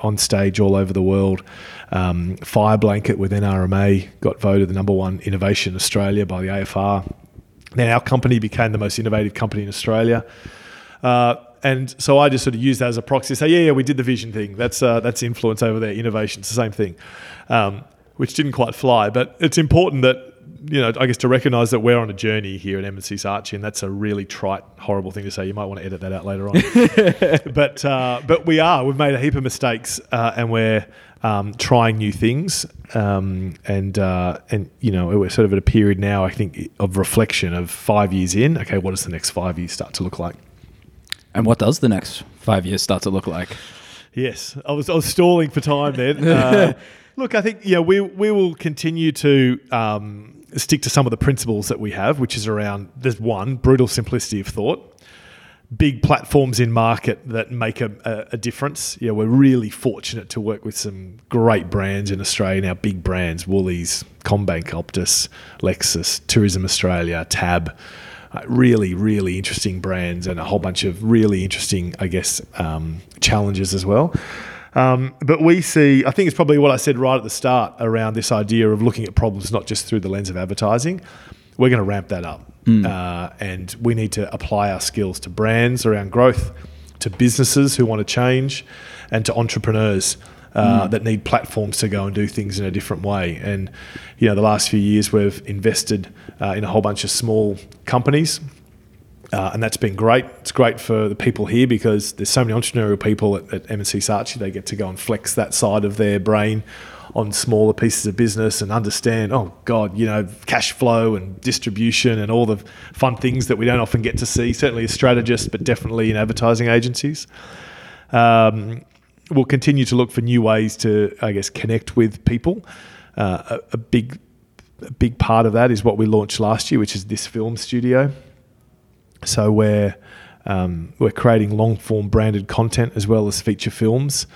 on stage all over the world. Um, Fire Blanket with NRMA got voted the number one innovation in Australia by the AFR. Then our company became the most innovative company in Australia. Uh, and so I just sort of used that as a proxy. Say, yeah, yeah, we did the vision thing. That's uh, that's influence over there. Innovation, it's the same thing, um, which didn't quite fly. But it's important that you know, I guess to recognise that we're on a journey here at M&C Saatchi, and that's a really trite, horrible thing to say. You might want to edit that out later on. but uh, but we are. We've made a heap of mistakes, uh, and we're um, trying new things. Um, and uh, and you know, we're sort of at a period now, I think, of reflection of five years in. Okay, what does the next five years start to look like? And what does the next five years start to look like? Yes, I was I was stalling for time then. Uh, look, I think yeah, we we will continue to. Um, stick to some of the principles that we have, which is around there's one brutal simplicity of thought, big platforms in market that make a, a, a difference. Yeah, we're really fortunate to work with some great brands in Australia now, big brands, Woolies, CommBank, Optus, Lexus, Tourism Australia, Tab. Uh, really, really interesting brands and a whole bunch of really interesting, I guess, um, challenges as well. Um, but we see, I think it's probably what I said right at the start around this idea of looking at problems not just through the lens of advertising. We're going to ramp that up. Mm. Uh, and we need to apply our skills to brands around growth, to businesses who want to change, and to entrepreneurs. Uh, mm. That need platforms to go and do things in a different way, and you know, the last few years we've invested uh, in a whole bunch of small companies uh, and that's been great. It's great for the people here because there's so many entrepreneurial people at, at M&C Saatchi. They get to go and flex that side of their brain on smaller pieces of business and understand, oh God, you know, cash flow and distribution and all the fun things that we don't often get to see, certainly as strategists, but definitely in advertising agencies. Um, we'll continue to look for new ways to, I guess, connect with people. Uh, a, a big a big part of that is what we launched last year, which is this film studio. So we're um, we're creating long form branded content as well as feature films,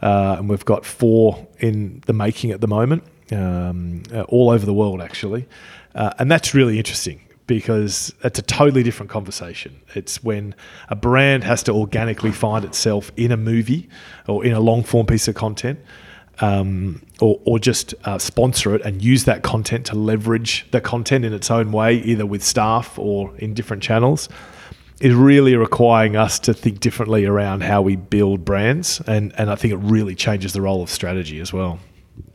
uh, and we've got four in the making at the moment, um, uh, all over the world actually, uh, and that's really interesting because it's a totally different conversation. It's when a brand has to organically find itself in a movie or in a long form piece of content. Um, or, or, just uh, sponsor it and use that content to leverage the content in its own way, either with staff or in different channels, is really requiring us to think differently around how we build brands. And, and I think it really changes the role of strategy as well.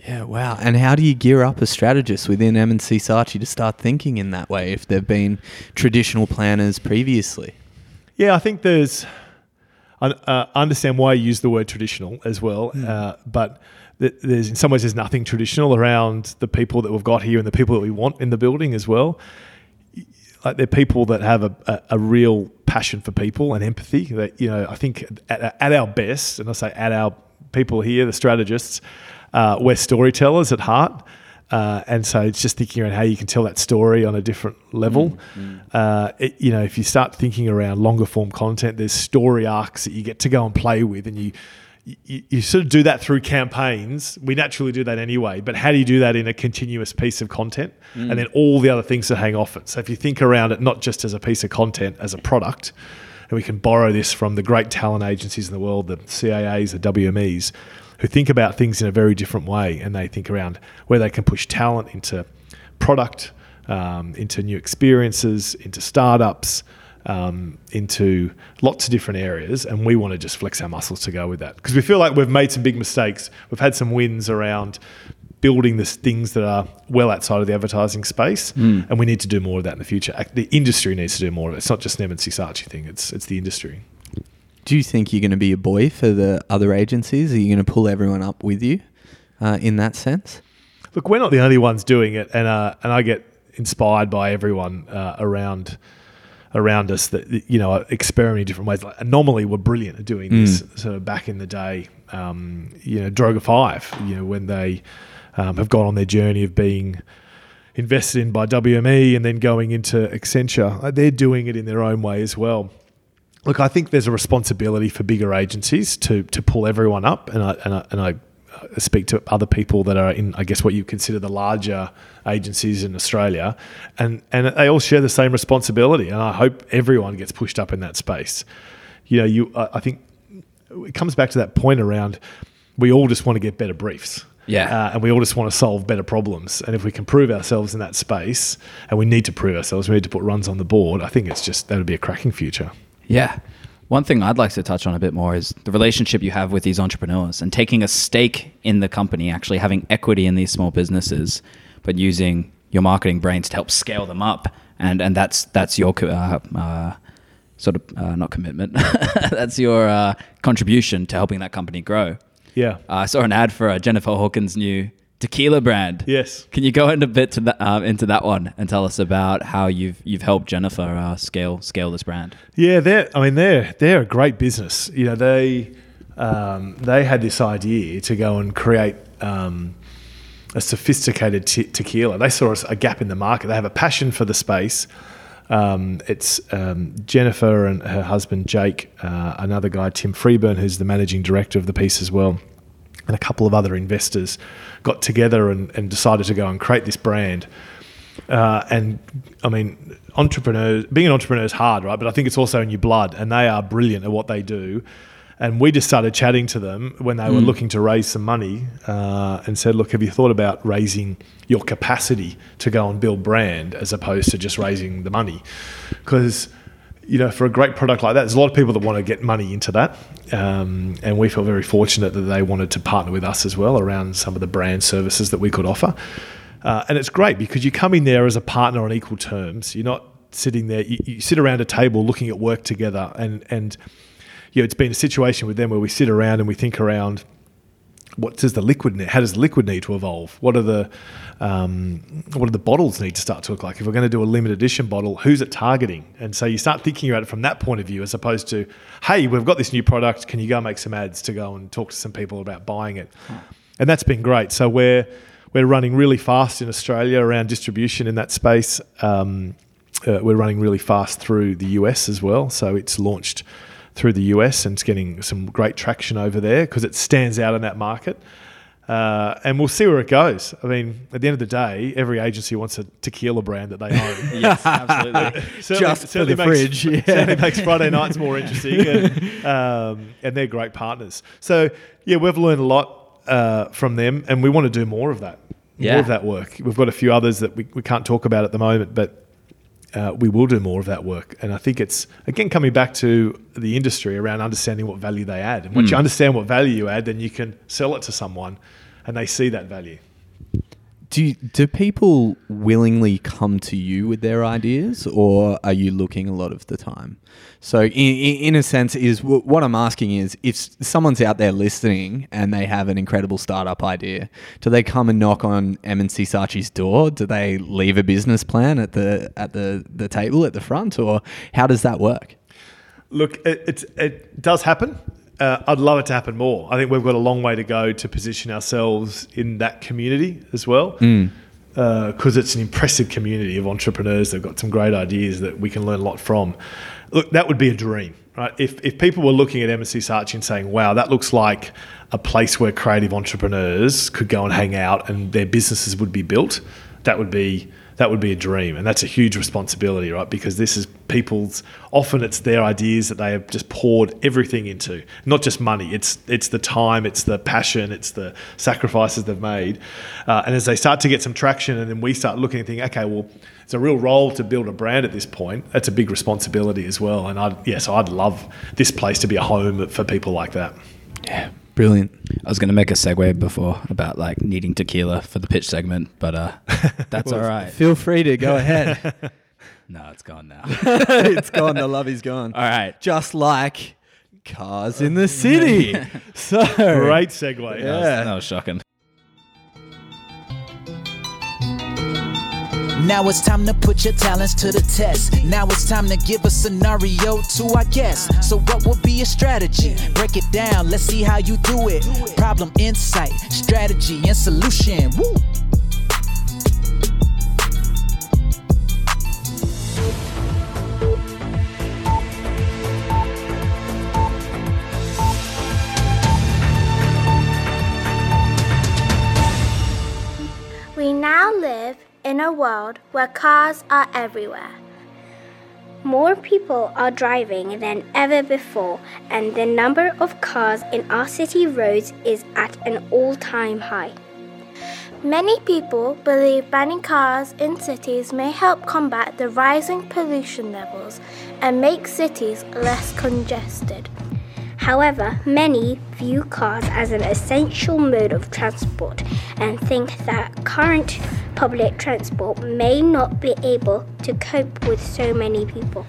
Yeah, wow. And how do you gear up a strategist within M&C Saatchi to start thinking in that way if they've been traditional planners previously? Yeah, I think there's. I uh, understand why you use the word traditional as well, mm. uh, but there's in some ways there's nothing traditional around the people that we've got here and the people that we want in the building as well. Like they're people that have a, a, a real passion for people and empathy. That you know, I think at, at, our best, and I say at our people here, the strategists, uh, we're storytellers at heart. Uh, and so it's just thinking around how you can tell that story on a different level. Mm, mm. Uh, it, you know, if you start thinking around longer form content, there's story arcs that you get to go and play with, and you you, you sort of do that through campaigns. We naturally do that anyway, but how do you do that in a continuous piece of content and then all the other things that hang off it? So if you think around it not just as a piece of content, as a product, and we can borrow this from the great talent agencies in the world, the CAAs, the WMEs, who think about things in a very different way, and they think around where they can push talent into product, um, into new experiences, into startups, um, into lots of different areas, and we want to just flex our muscles to go with that because we feel like we've made some big mistakes. We've had some wins around building the things that are well outside of the advertising space, and we need to do more of that in the future. The industry needs to do more of it. It's not just an M&C Saatchi thing; it's it's the industry. Do you think you're going to be a buoy for the other agencies? Are you going to pull everyone up with you uh, in that sense? Look, we're not the only ones doing it, and uh, and I get inspired by everyone uh, around around us that you know are experimenting in different ways. Like Anomaly were brilliant at doing this sort of back in the day. Um, you know, Droga Five. You know, when they um, have gone on their journey of being invested in by WME and then going into Accenture, uh, they're doing it in their own way as well. Look, I think there's a responsibility for bigger agencies to to pull everyone up, and I and I, and I speak to other people that are in, I guess, what you consider the larger agencies in Australia, and and they all share the same responsibility, and I hope everyone gets pushed up in that space. You know, you I I think it comes back to that point around we all just want to get better briefs. Yeah. Uh, and we all just want to solve better problems. And if we can prove ourselves in that space, and we need to prove ourselves, we need to put runs on the board, I think it's just, that would be a cracking future. Yeah. One thing I'd like to touch on a bit more is the relationship you have with these entrepreneurs and taking a stake in the company, actually having equity in these small businesses, but using your marketing brains to help scale them up. And and that's that's your uh, uh, sort of uh, not commitment. that's your uh, contribution to helping that company grow. Yeah. I saw an ad for uh, Jennifer Hawkins' new tequila brand. Yes. Can you go into a bit to that um, into that one and tell us about how you've you've helped Jennifer uh, scale scale this brand? Yeah, they're. I mean, they're they're a great business. You know, they um, they had this idea to go and create um, a sophisticated te- tequila. They saw a gap in the market. They have a passion for the space. Um, it's um, Jennifer and her husband Jake, uh, another guy Tim Freeburn, who's the managing director of the piece as well, and a couple of other investors got together and, and decided to go and create this brand. Uh, and I mean, entrepreneurs, being an entrepreneur is hard, right? But I think it's also in your blood, and they are brilliant at what they do. And we just started chatting to them when they were looking to raise some money uh, and said, Look, have you thought about raising your capacity to go and build brand as opposed to just raising the money? Because you know, for a great product like that, there's a lot of people that want to get money into that. Um, and we felt very fortunate that they wanted to partner with us as well around some of the brand services that we could offer. Uh, and it's great because you come in there as a partner on equal terms. You're not sitting there, you, you sit around a table looking at work together. And, and you know, it's been a situation with them where we sit around and we think around what does the liquid need? How does the liquid need to evolve? What are the um, what do the bottles need to start to look like? If we're going to do a limited edition bottle, who's it targeting? And so you start thinking about it from that point of view, as opposed to, hey, we've got this new product. Can you go make some ads to go and talk to some people about buying it? And that's been great. So we're we're running really fast in Australia around distribution in that space. Um, uh, we're running really fast through the US as well. So it's launched through the US and it's getting some great traction over there because it stands out in that market. Uh, and we'll see where it goes. I mean, at the end of the day, every agency wants a tequila brand that they own. Yes, absolutely. Certainly- Just for certainly the makes, fridge, yeah. Certainly makes Friday nights more interesting, and, um, and they're great partners. So yeah, we've learned a lot uh, from them, and we want to do more of that. Yeah. More of that work. We've got a few others that we, we can't talk about at the moment, but uh, we will do more of that work. And I think it's again coming back to the industry around understanding what value they add. And once you understand what value you add, then you can sell it to someone, and they see that value. Do do people willingly come to you with their ideas, or are you looking a lot of the time? So, in, in a sense, is w- what I'm asking is if someone's out there listening and they have an incredible startup idea, do they come and knock on M&C Saatchi's door? Do they leave a business plan at the at the, the table at the front, or how does that work? Look, it, it's, it does happen. Uh, I'd love it to happen more. I think we've got a long way to go to position ourselves in that community as well. because it's an impressive community of entrepreneurs. They've got some great ideas that we can learn a lot from. Look, that would be a dream, right? If, if people were looking at M&C Saatchi and saying, wow, that looks like a place where creative entrepreneurs could go and hang out and their businesses would be built, that would be that would be a dream. And that's a huge responsibility right? Because this is people's often it's their ideas that they have just poured everything into. Not just money. It's it's the time it's the passion it's the sacrifices they've made. Uh, and as they start to get some traction and then we start looking and thinking okay well it's a real role to build a brand at this point. That's a big responsibility as well. And I'd yes I'd love this place to be a home for people like that. Yeah, brilliant. I was going to make a segue before about like needing tequila for the pitch segment, but uh, that's all right. Feel free to go ahead. No, it's gone now. it's gone. The love is gone. all right. Just like cars in the city. so great segue Yeah. That was shocking. Now it's time to put your talents to the test. Now it's time to give a scenario to our guests. So, what would be a strategy? Break it down, let's see how you do it. Problem, insight, strategy, and solution. Woo! We now live in a world where cars are everywhere. More people are driving than ever before, and the number of cars in our city roads is at an all time high. Many people believe banning cars in cities may help combat the rising pollution levels and make cities less congested. However, many view cars as an essential mode of transport and think that current public transport may not be able to cope with so many people.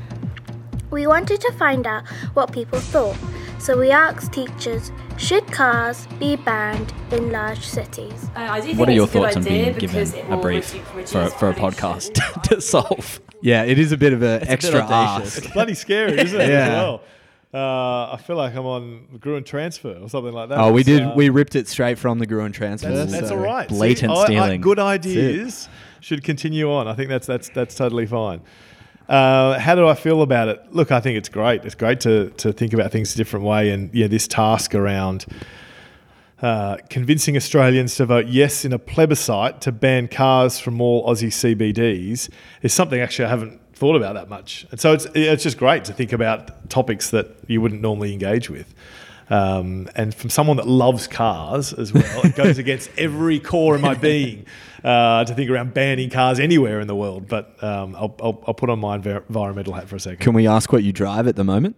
We wanted to find out what people thought, so we asked teachers should cars be banned in large cities? Uh, I do think What are your thoughts on being given a brief redu- reduce for, for a podcast to solve? Yeah, it is a bit of an bit extra audacious. ask. It's bloody scary, isn't it? Yeah. As well. Uh, I feel like I'm on Gruen transfer or something like that. Oh, we did. uh, we ripped it straight from the Gruen transfer. That's, that's so- all right. See, blatant I- I- stealing. good ideas should continue on. I think that's that's that's totally fine. Uh, how do I feel about it? Look, I think it's great. It's great to to think about things a different way, and yeah, this task around. Uh, convincing Australians to vote yes in a plebiscite to ban cars from all Aussie CBDs is something actually I haven't thought about that much. And so it's, it's just great to think about topics that you wouldn't normally engage with. Um, and from someone that loves cars as well, it goes against every core of my being uh, to think around banning cars anywhere in the world. But um, I'll, I'll, I'll put on my environmental hat for a second. Can we ask what you drive at the moment?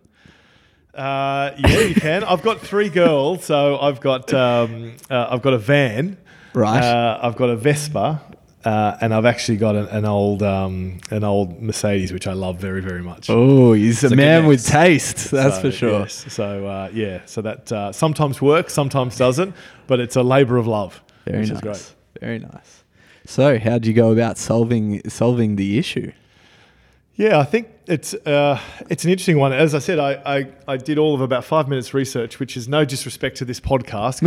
Uh, yeah, you can. I've got three girls, so I've got um, uh, I've got a van, Right. Uh, I've got a Vespa, uh, and I've actually got an, an old um, an old Mercedes, which I love very very much. Oh, he's a a man with taste. That's So, for sure. yes. So uh, yeah, so that uh, sometimes works, sometimes doesn't, but it's a labour of love, Very which nice. is great. Very nice. So, how do you go about solving solving the issue? Yeah, I think it's uh, it's an interesting one. As I said, I, I, I did all of about five minutes research, which is no disrespect to this podcast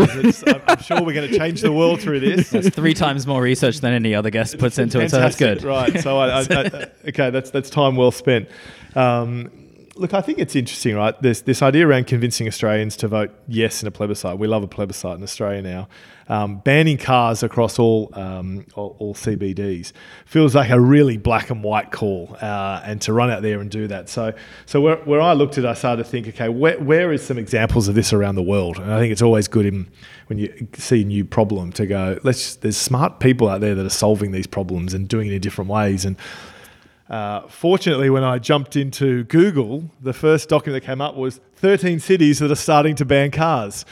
I'm, I'm sure we're going to change the world through this. That's three times more research than any other guest puts into it, so that's good. right? So I, I, I, okay, that's that's time well spent. Um, look, I think it's interesting, right? This this idea around convincing Australians to vote yes in a plebiscite. We love a plebiscite in Australia now. Um, banning cars across all, um, all all CBDs feels like a really black and white call, uh, and to run out there and do that. So so where, where I looked at, it, I started to think, okay, where, where is some examples of this around the world? And I think it's always good in when you see a new problem to go. Let's. There's smart people out there that are solving these problems and doing it in different ways and. Uh, fortunately, when I jumped into Google, the first document that came up was 13 cities that are starting to ban cars.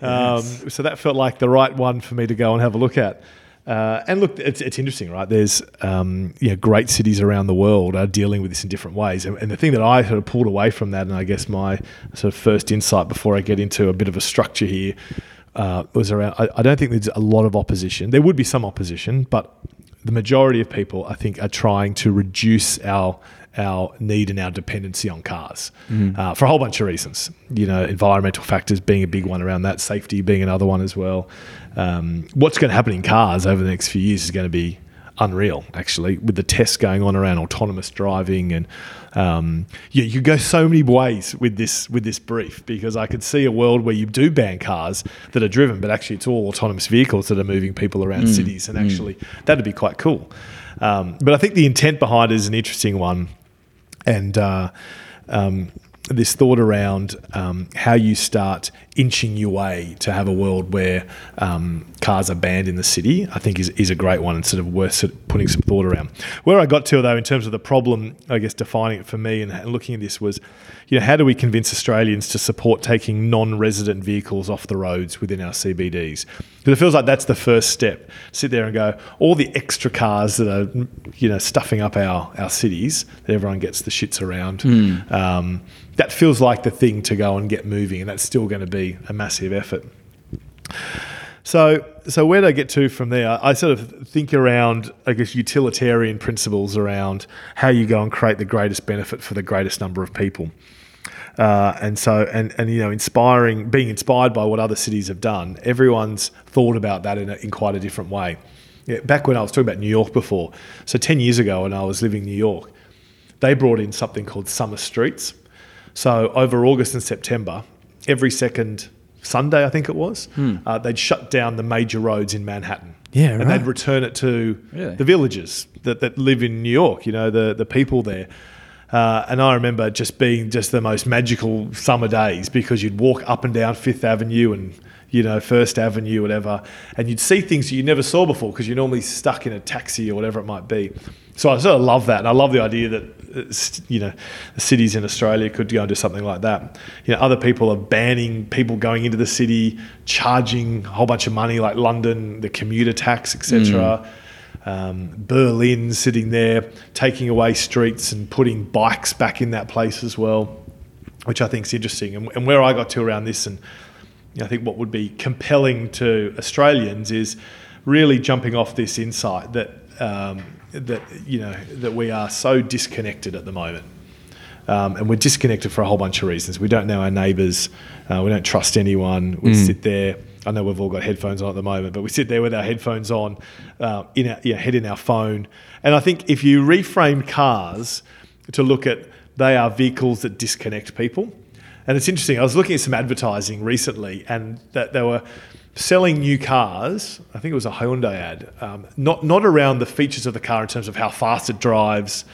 Um, So that felt like the right one for me to go and have a look at. Uh, and look, it's, it's interesting, right? There's um, you know, great cities around the world are dealing with this in different ways. And, and the thing that I sort of pulled away from that, and I guess my sort of first insight before I get into a bit of a structure here, uh, was around. I, I don't think there's a lot of opposition. There would be some opposition, but the majority of people, I think, are trying to reduce our our need and our dependency on cars uh, for a whole bunch of reasons. You know, environmental factors being a big one around that, safety being another one as well. Um, what's going to happen in cars over the next few years is going to be unreal. Actually, with the tests going on around autonomous driving, and um, you, you go so many ways with this with this brief because I could see a world where you do ban cars that are driven, but actually it's all autonomous vehicles that are moving people around cities, and actually that'd be quite cool. Um, but I think the intent behind it is an interesting one, and. Uh, um, this thought around um, how you start inching your way to have a world where um, cars are banned in the city, I think is, is a great one and sort of worth sort of putting some thought around. Where I got to though, in terms of the problem, I guess defining it for me and, looking at this was, you know, how do we convince Australians to support taking non-resident vehicles off the roads within our CBDs? Because it feels like that's the first step. Sit there and go, all the extra cars that are, you know, stuffing up our, our cities that everyone gets the shits around. Um, that feels like the thing to go and get moving, and that's still going to be a massive effort. So, so where do I get to from there? I sort of think around, I guess, utilitarian principles around how you go and create the greatest benefit for the greatest number of people. Uh, and so, and, and you know, inspiring, being inspired by what other cities have done. Everyone's thought about that in, a, in quite a different way. Yeah, back when I was talking about New York before, so ten years ago, when I was living in New York, they brought in something called summer streets. So over August and September, every second Sunday, I think it was, uh, they'd shut down the major roads in Manhattan. Yeah, and right. they'd return it to Really? the villages that, that live in New York. You know, the the people there. Uh, and I remember just being just the most magical summer days because you'd walk up and down Fifth Avenue and you know First Avenue, whatever, and you'd see things that you never saw before because you're normally stuck in a taxi or whatever it might be. So I sort of love that, and I love the idea that uh, you know the cities in Australia could go and do something like that. You know, other people are banning people going into the city, charging a whole bunch of money, like London, the commuter tax, etc um, Berlin sitting there taking away streets and putting bikes back in that place as well, which I think is interesting. And, and where I got to around this, and I think what would be compelling to Australians is really jumping off this insight that um, that you know that we are so disconnected at the moment. Um, and we're disconnected for a whole bunch of reasons. We don't know our neighbours. Uh, we don't trust anyone. We sit there. I know we've all got headphones on at the moment, but we sit there with our headphones on, uh, in our yeah, head in our phone. And I think if you reframe cars to look at they are vehicles that disconnect people. And it's interesting. I was looking at some advertising recently, and that they were selling new cars. I think it was a Hyundai ad. Um, not not around the features of the car in terms of how fast it drives,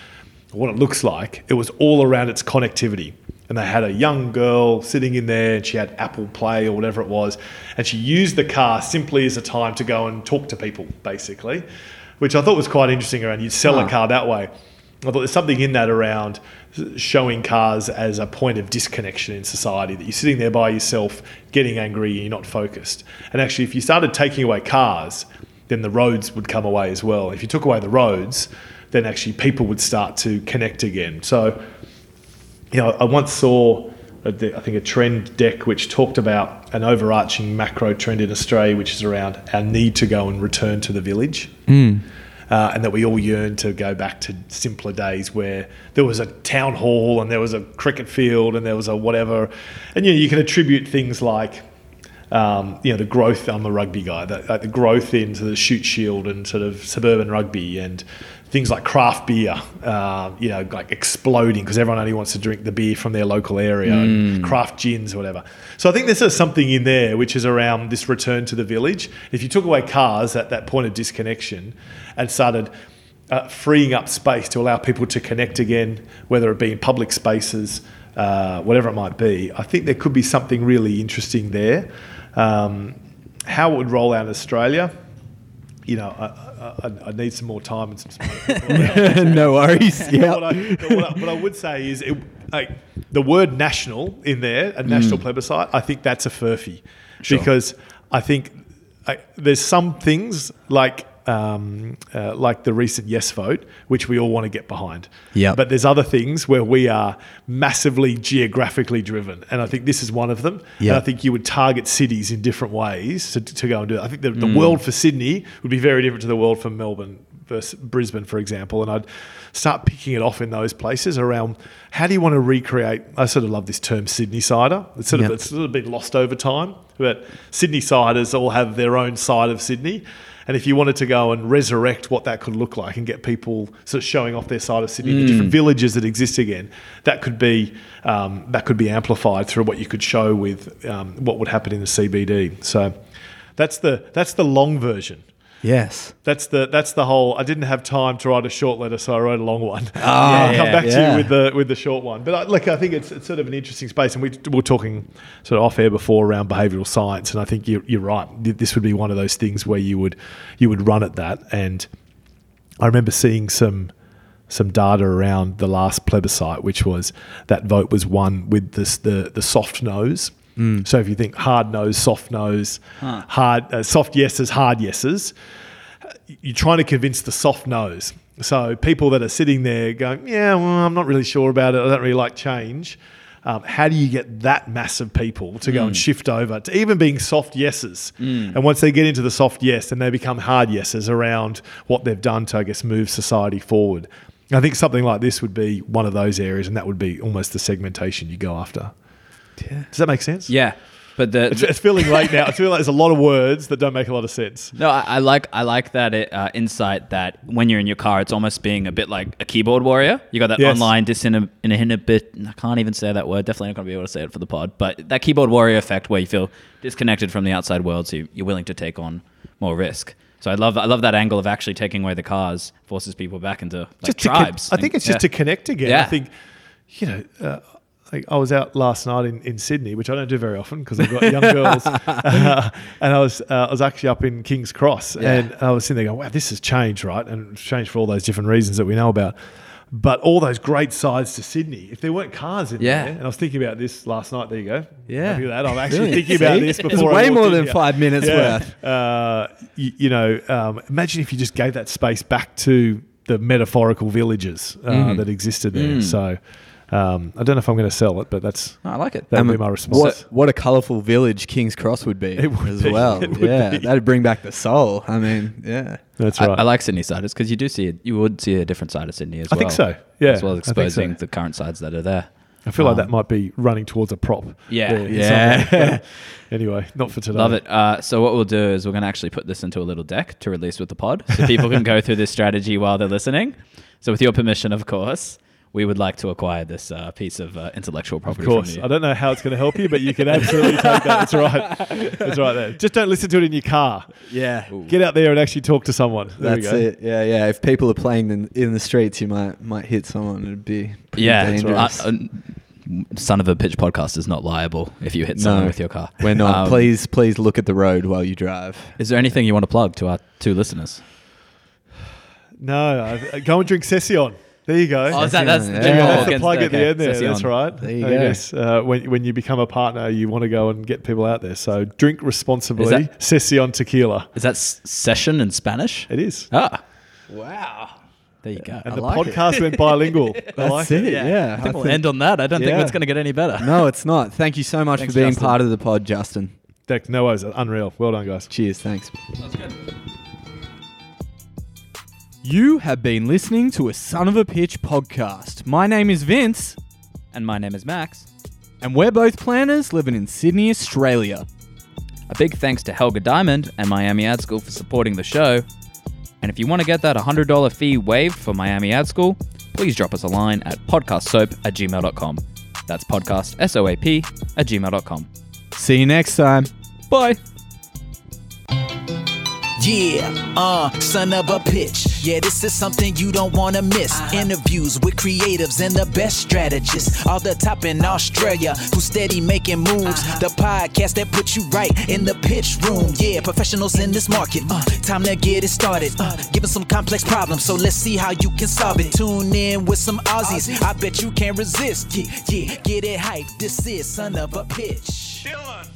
or what it looks like. It was all around its connectivity. And they had a young girl sitting in there, and she had Apple Play or whatever it was, and she used the car simply as a time to go and talk to people, basically, which I thought was quite interesting. Around you'd sell a car that way. I thought there's something in that around showing cars as a point of disconnection in society that you're sitting there by yourself getting angry and you're not focused. And actually, if you started taking away cars, then the roads would come away as well. If you took away the roads, then actually people would start to connect again. So, you know, I once saw I think, a trend deck which talked about an overarching macro trend in Australia, which is around our need to go and return to the village. Hmm. Uh, and that we all yearn to go back to simpler days where there was a town hall and there was a cricket field and there was a whatever. And you know, you can attribute things like um, you know, the growth. I'm a rugby guy. The, like the growth into the Shute Shield and sort of suburban rugby and things like craft beer. Uh, you know, like exploding because everyone only wants to drink the beer from their local area and craft gins or whatever. So I think there's sort of something in there which is around this return to the village. If you took away cars at that point of disconnection and started uh, freeing up space to allow people to connect again, whether it be in public spaces, uh, whatever it might be. I think there could be something really interesting there. Um, how it would roll out in Australia, you know, I, I, I need some more time and some. no worries. Yeah. what, I, what, I, what I would say is, it, like, the word national in there, a national plebiscite, I think that's a furphy, because I think I, there's some things like um, uh, like the recent yes vote, which we all want to get behind. Yep. But there's other things where we are massively geographically driven, and I think this is one of them. Yep. And I think you would target cities in different ways to, to go and do it. I think the, the world for Sydney would be very different to the world for Melbourne versus Brisbane, for example. And I'd start picking it off in those places around how do you want to recreate? I sort of love this term Sydneysider. It's sort Yep. of it's sort of been lost over time, but Sydneysiders all have their own side of Sydney. And if you wanted to go and resurrect what that could look like and get people sort of showing off their side of Sydney, the different villages that exist again, that could be um, that could be amplified through what you could show with um, what would happen in the CBD. So that's the that's the long version. Yes. That's the that's the whole. I didn't have time to write a short letter, so I wrote a long one. Oh, I'll come back to you with the with the short one. But I, look, I think it's, it's sort of an interesting space, and we were talking sort of off air before around behavioural science, and I think you're, you're right. This would be one of those things where you would you would run at that, and I remember seeing some some data around the last plebiscite, which was that vote was won with this the the soft noes. So if you think hard noes, soft noes, hard uh, soft yeses, hard yeses, you're trying to convince the soft noes. So people that are sitting there going, yeah, well, I'm not really sure about it. I don't really like change. Um, how do you get that mass of people to go and shift over to even being soft yeses? And once they get into the soft yes, then they become hard yeses around what they've done to, I guess, move society forward. I think something like this would be one of those areas, and that would be almost the segmentation you go after. Does that make sense? Yeah, but the, It's, it's feeling late now. It's feeling like there's a lot of words that don't make a lot of sense. No, I, I like I like that it, uh, insight that when you're in your car, it's almost being a bit like a keyboard warrior. You got that Yes. online disinhibit. I can't even say that word. Definitely not going to be able to say it for the pod. But that keyboard warrior effect, where you feel disconnected from the outside world, so you, you're willing to take on more risk. So I love I love that angle of actually taking away the cars forces people back into like, to con- tribes. I think it's just yeah. to connect again. Yeah. I think, you know, uh, like I was out last night in, in Sydney, which I don't do very often because I've got young girls, uh, and I was uh, I was actually up in King's Cross, and I was sitting there going, "Wow, this has changed, right?" And it's changed for all those different reasons that we know about. But all those great sides to Sydney, if there weren't cars in Yeah. there, and I was thinking about this last night. There you go. Yeah. Happy that. I'm actually thinking about this before. I way more than five minutes worth. Uh, you, you know, um, imagine if you just gave that space back to the metaphorical villages uh, Mm. that existed there. So um, I don't know if I'm going to sell it, but that's No, I like it. that would Um, be my response. What what a colourful village King's Cross would be It would as be. well. It would Yeah, be. that'd bring back the soul. I mean, yeah. that's right. I like Sydneysiders because you do see it. You would see a different side of Sydney as I well. I think so, yeah, as well as I think so. exposing the current sides that are there. I feel like um, that might be running towards a prop. Yeah. Yeah. some way. But anyway, not for today. Love it. Uh, so what we'll do is we're going to actually put this into a little deck to release with the pod, so people can go through this strategy while they're listening. So with your permission, of course, we would like to acquire this uh, piece of uh, intellectual Of property. course, from I don't know how it's going to help you, but you can absolutely take that. That's right. That's right. There. Just don't listen to it in your car. Yeah. Get out there and actually talk to someone. There we That's go. it. Yeah, yeah. If people are playing in, in the streets, you might might hit someone. It'd be pretty Yeah, dangerous. uh, uh, son of a pitch podcast is not liable if you hit someone No, with your car. We're not. Um, please, please look at the road while you drive. Is there anything you want to plug to our two listeners? No, I, go and drink Session. There you go. Oh, that that's Yeah. the Yeah, that's the against- plug at the end there. Session. That's right. There you I go. guess uh, when, when you become a partner, you want to go and get people out there. So drink responsibly. Is that- Session tequila. Is that session in Spanish? It is. Ah, wow. There you go. And I the like it. podcast went bilingual. I That's like it. it. Yeah. I think we'll end on that. I don't think it's going to get any better. No, it's not. Thank you so much Thanks, for being Justin. part of the pod, Justin. Deck, no worries. Unreal. Well done, guys. Cheers. Thanks. You have been listening to a Son of a Pitch podcast. My name is Vince, And my name is Max. and we're both planners living in Sydney, Australia. A big thanks to Helga Diamond and Miami Ad School for supporting the show. And if you want to get that $100 fee waived for Miami Ad School, please drop us a line at podcastsoap at gmail.com. That's podcast, S-O-A-P, at gmail.com. See you next time. Bye. Yeah, uh, son of a pitch. Yeah, this is something you don't wanna miss. Interviews with creatives and the best strategists. All the top in Australia who steady making moves. The podcast that puts you right in the pitch room. Yeah, professionals in this market. Uh, time to get it started. Uh, giving some complex problems, so let's see how you can solve it. Tune in with some Aussies. I bet you can't resist. Yeah, yeah, get it hype. This is son of a pitch. Dylan,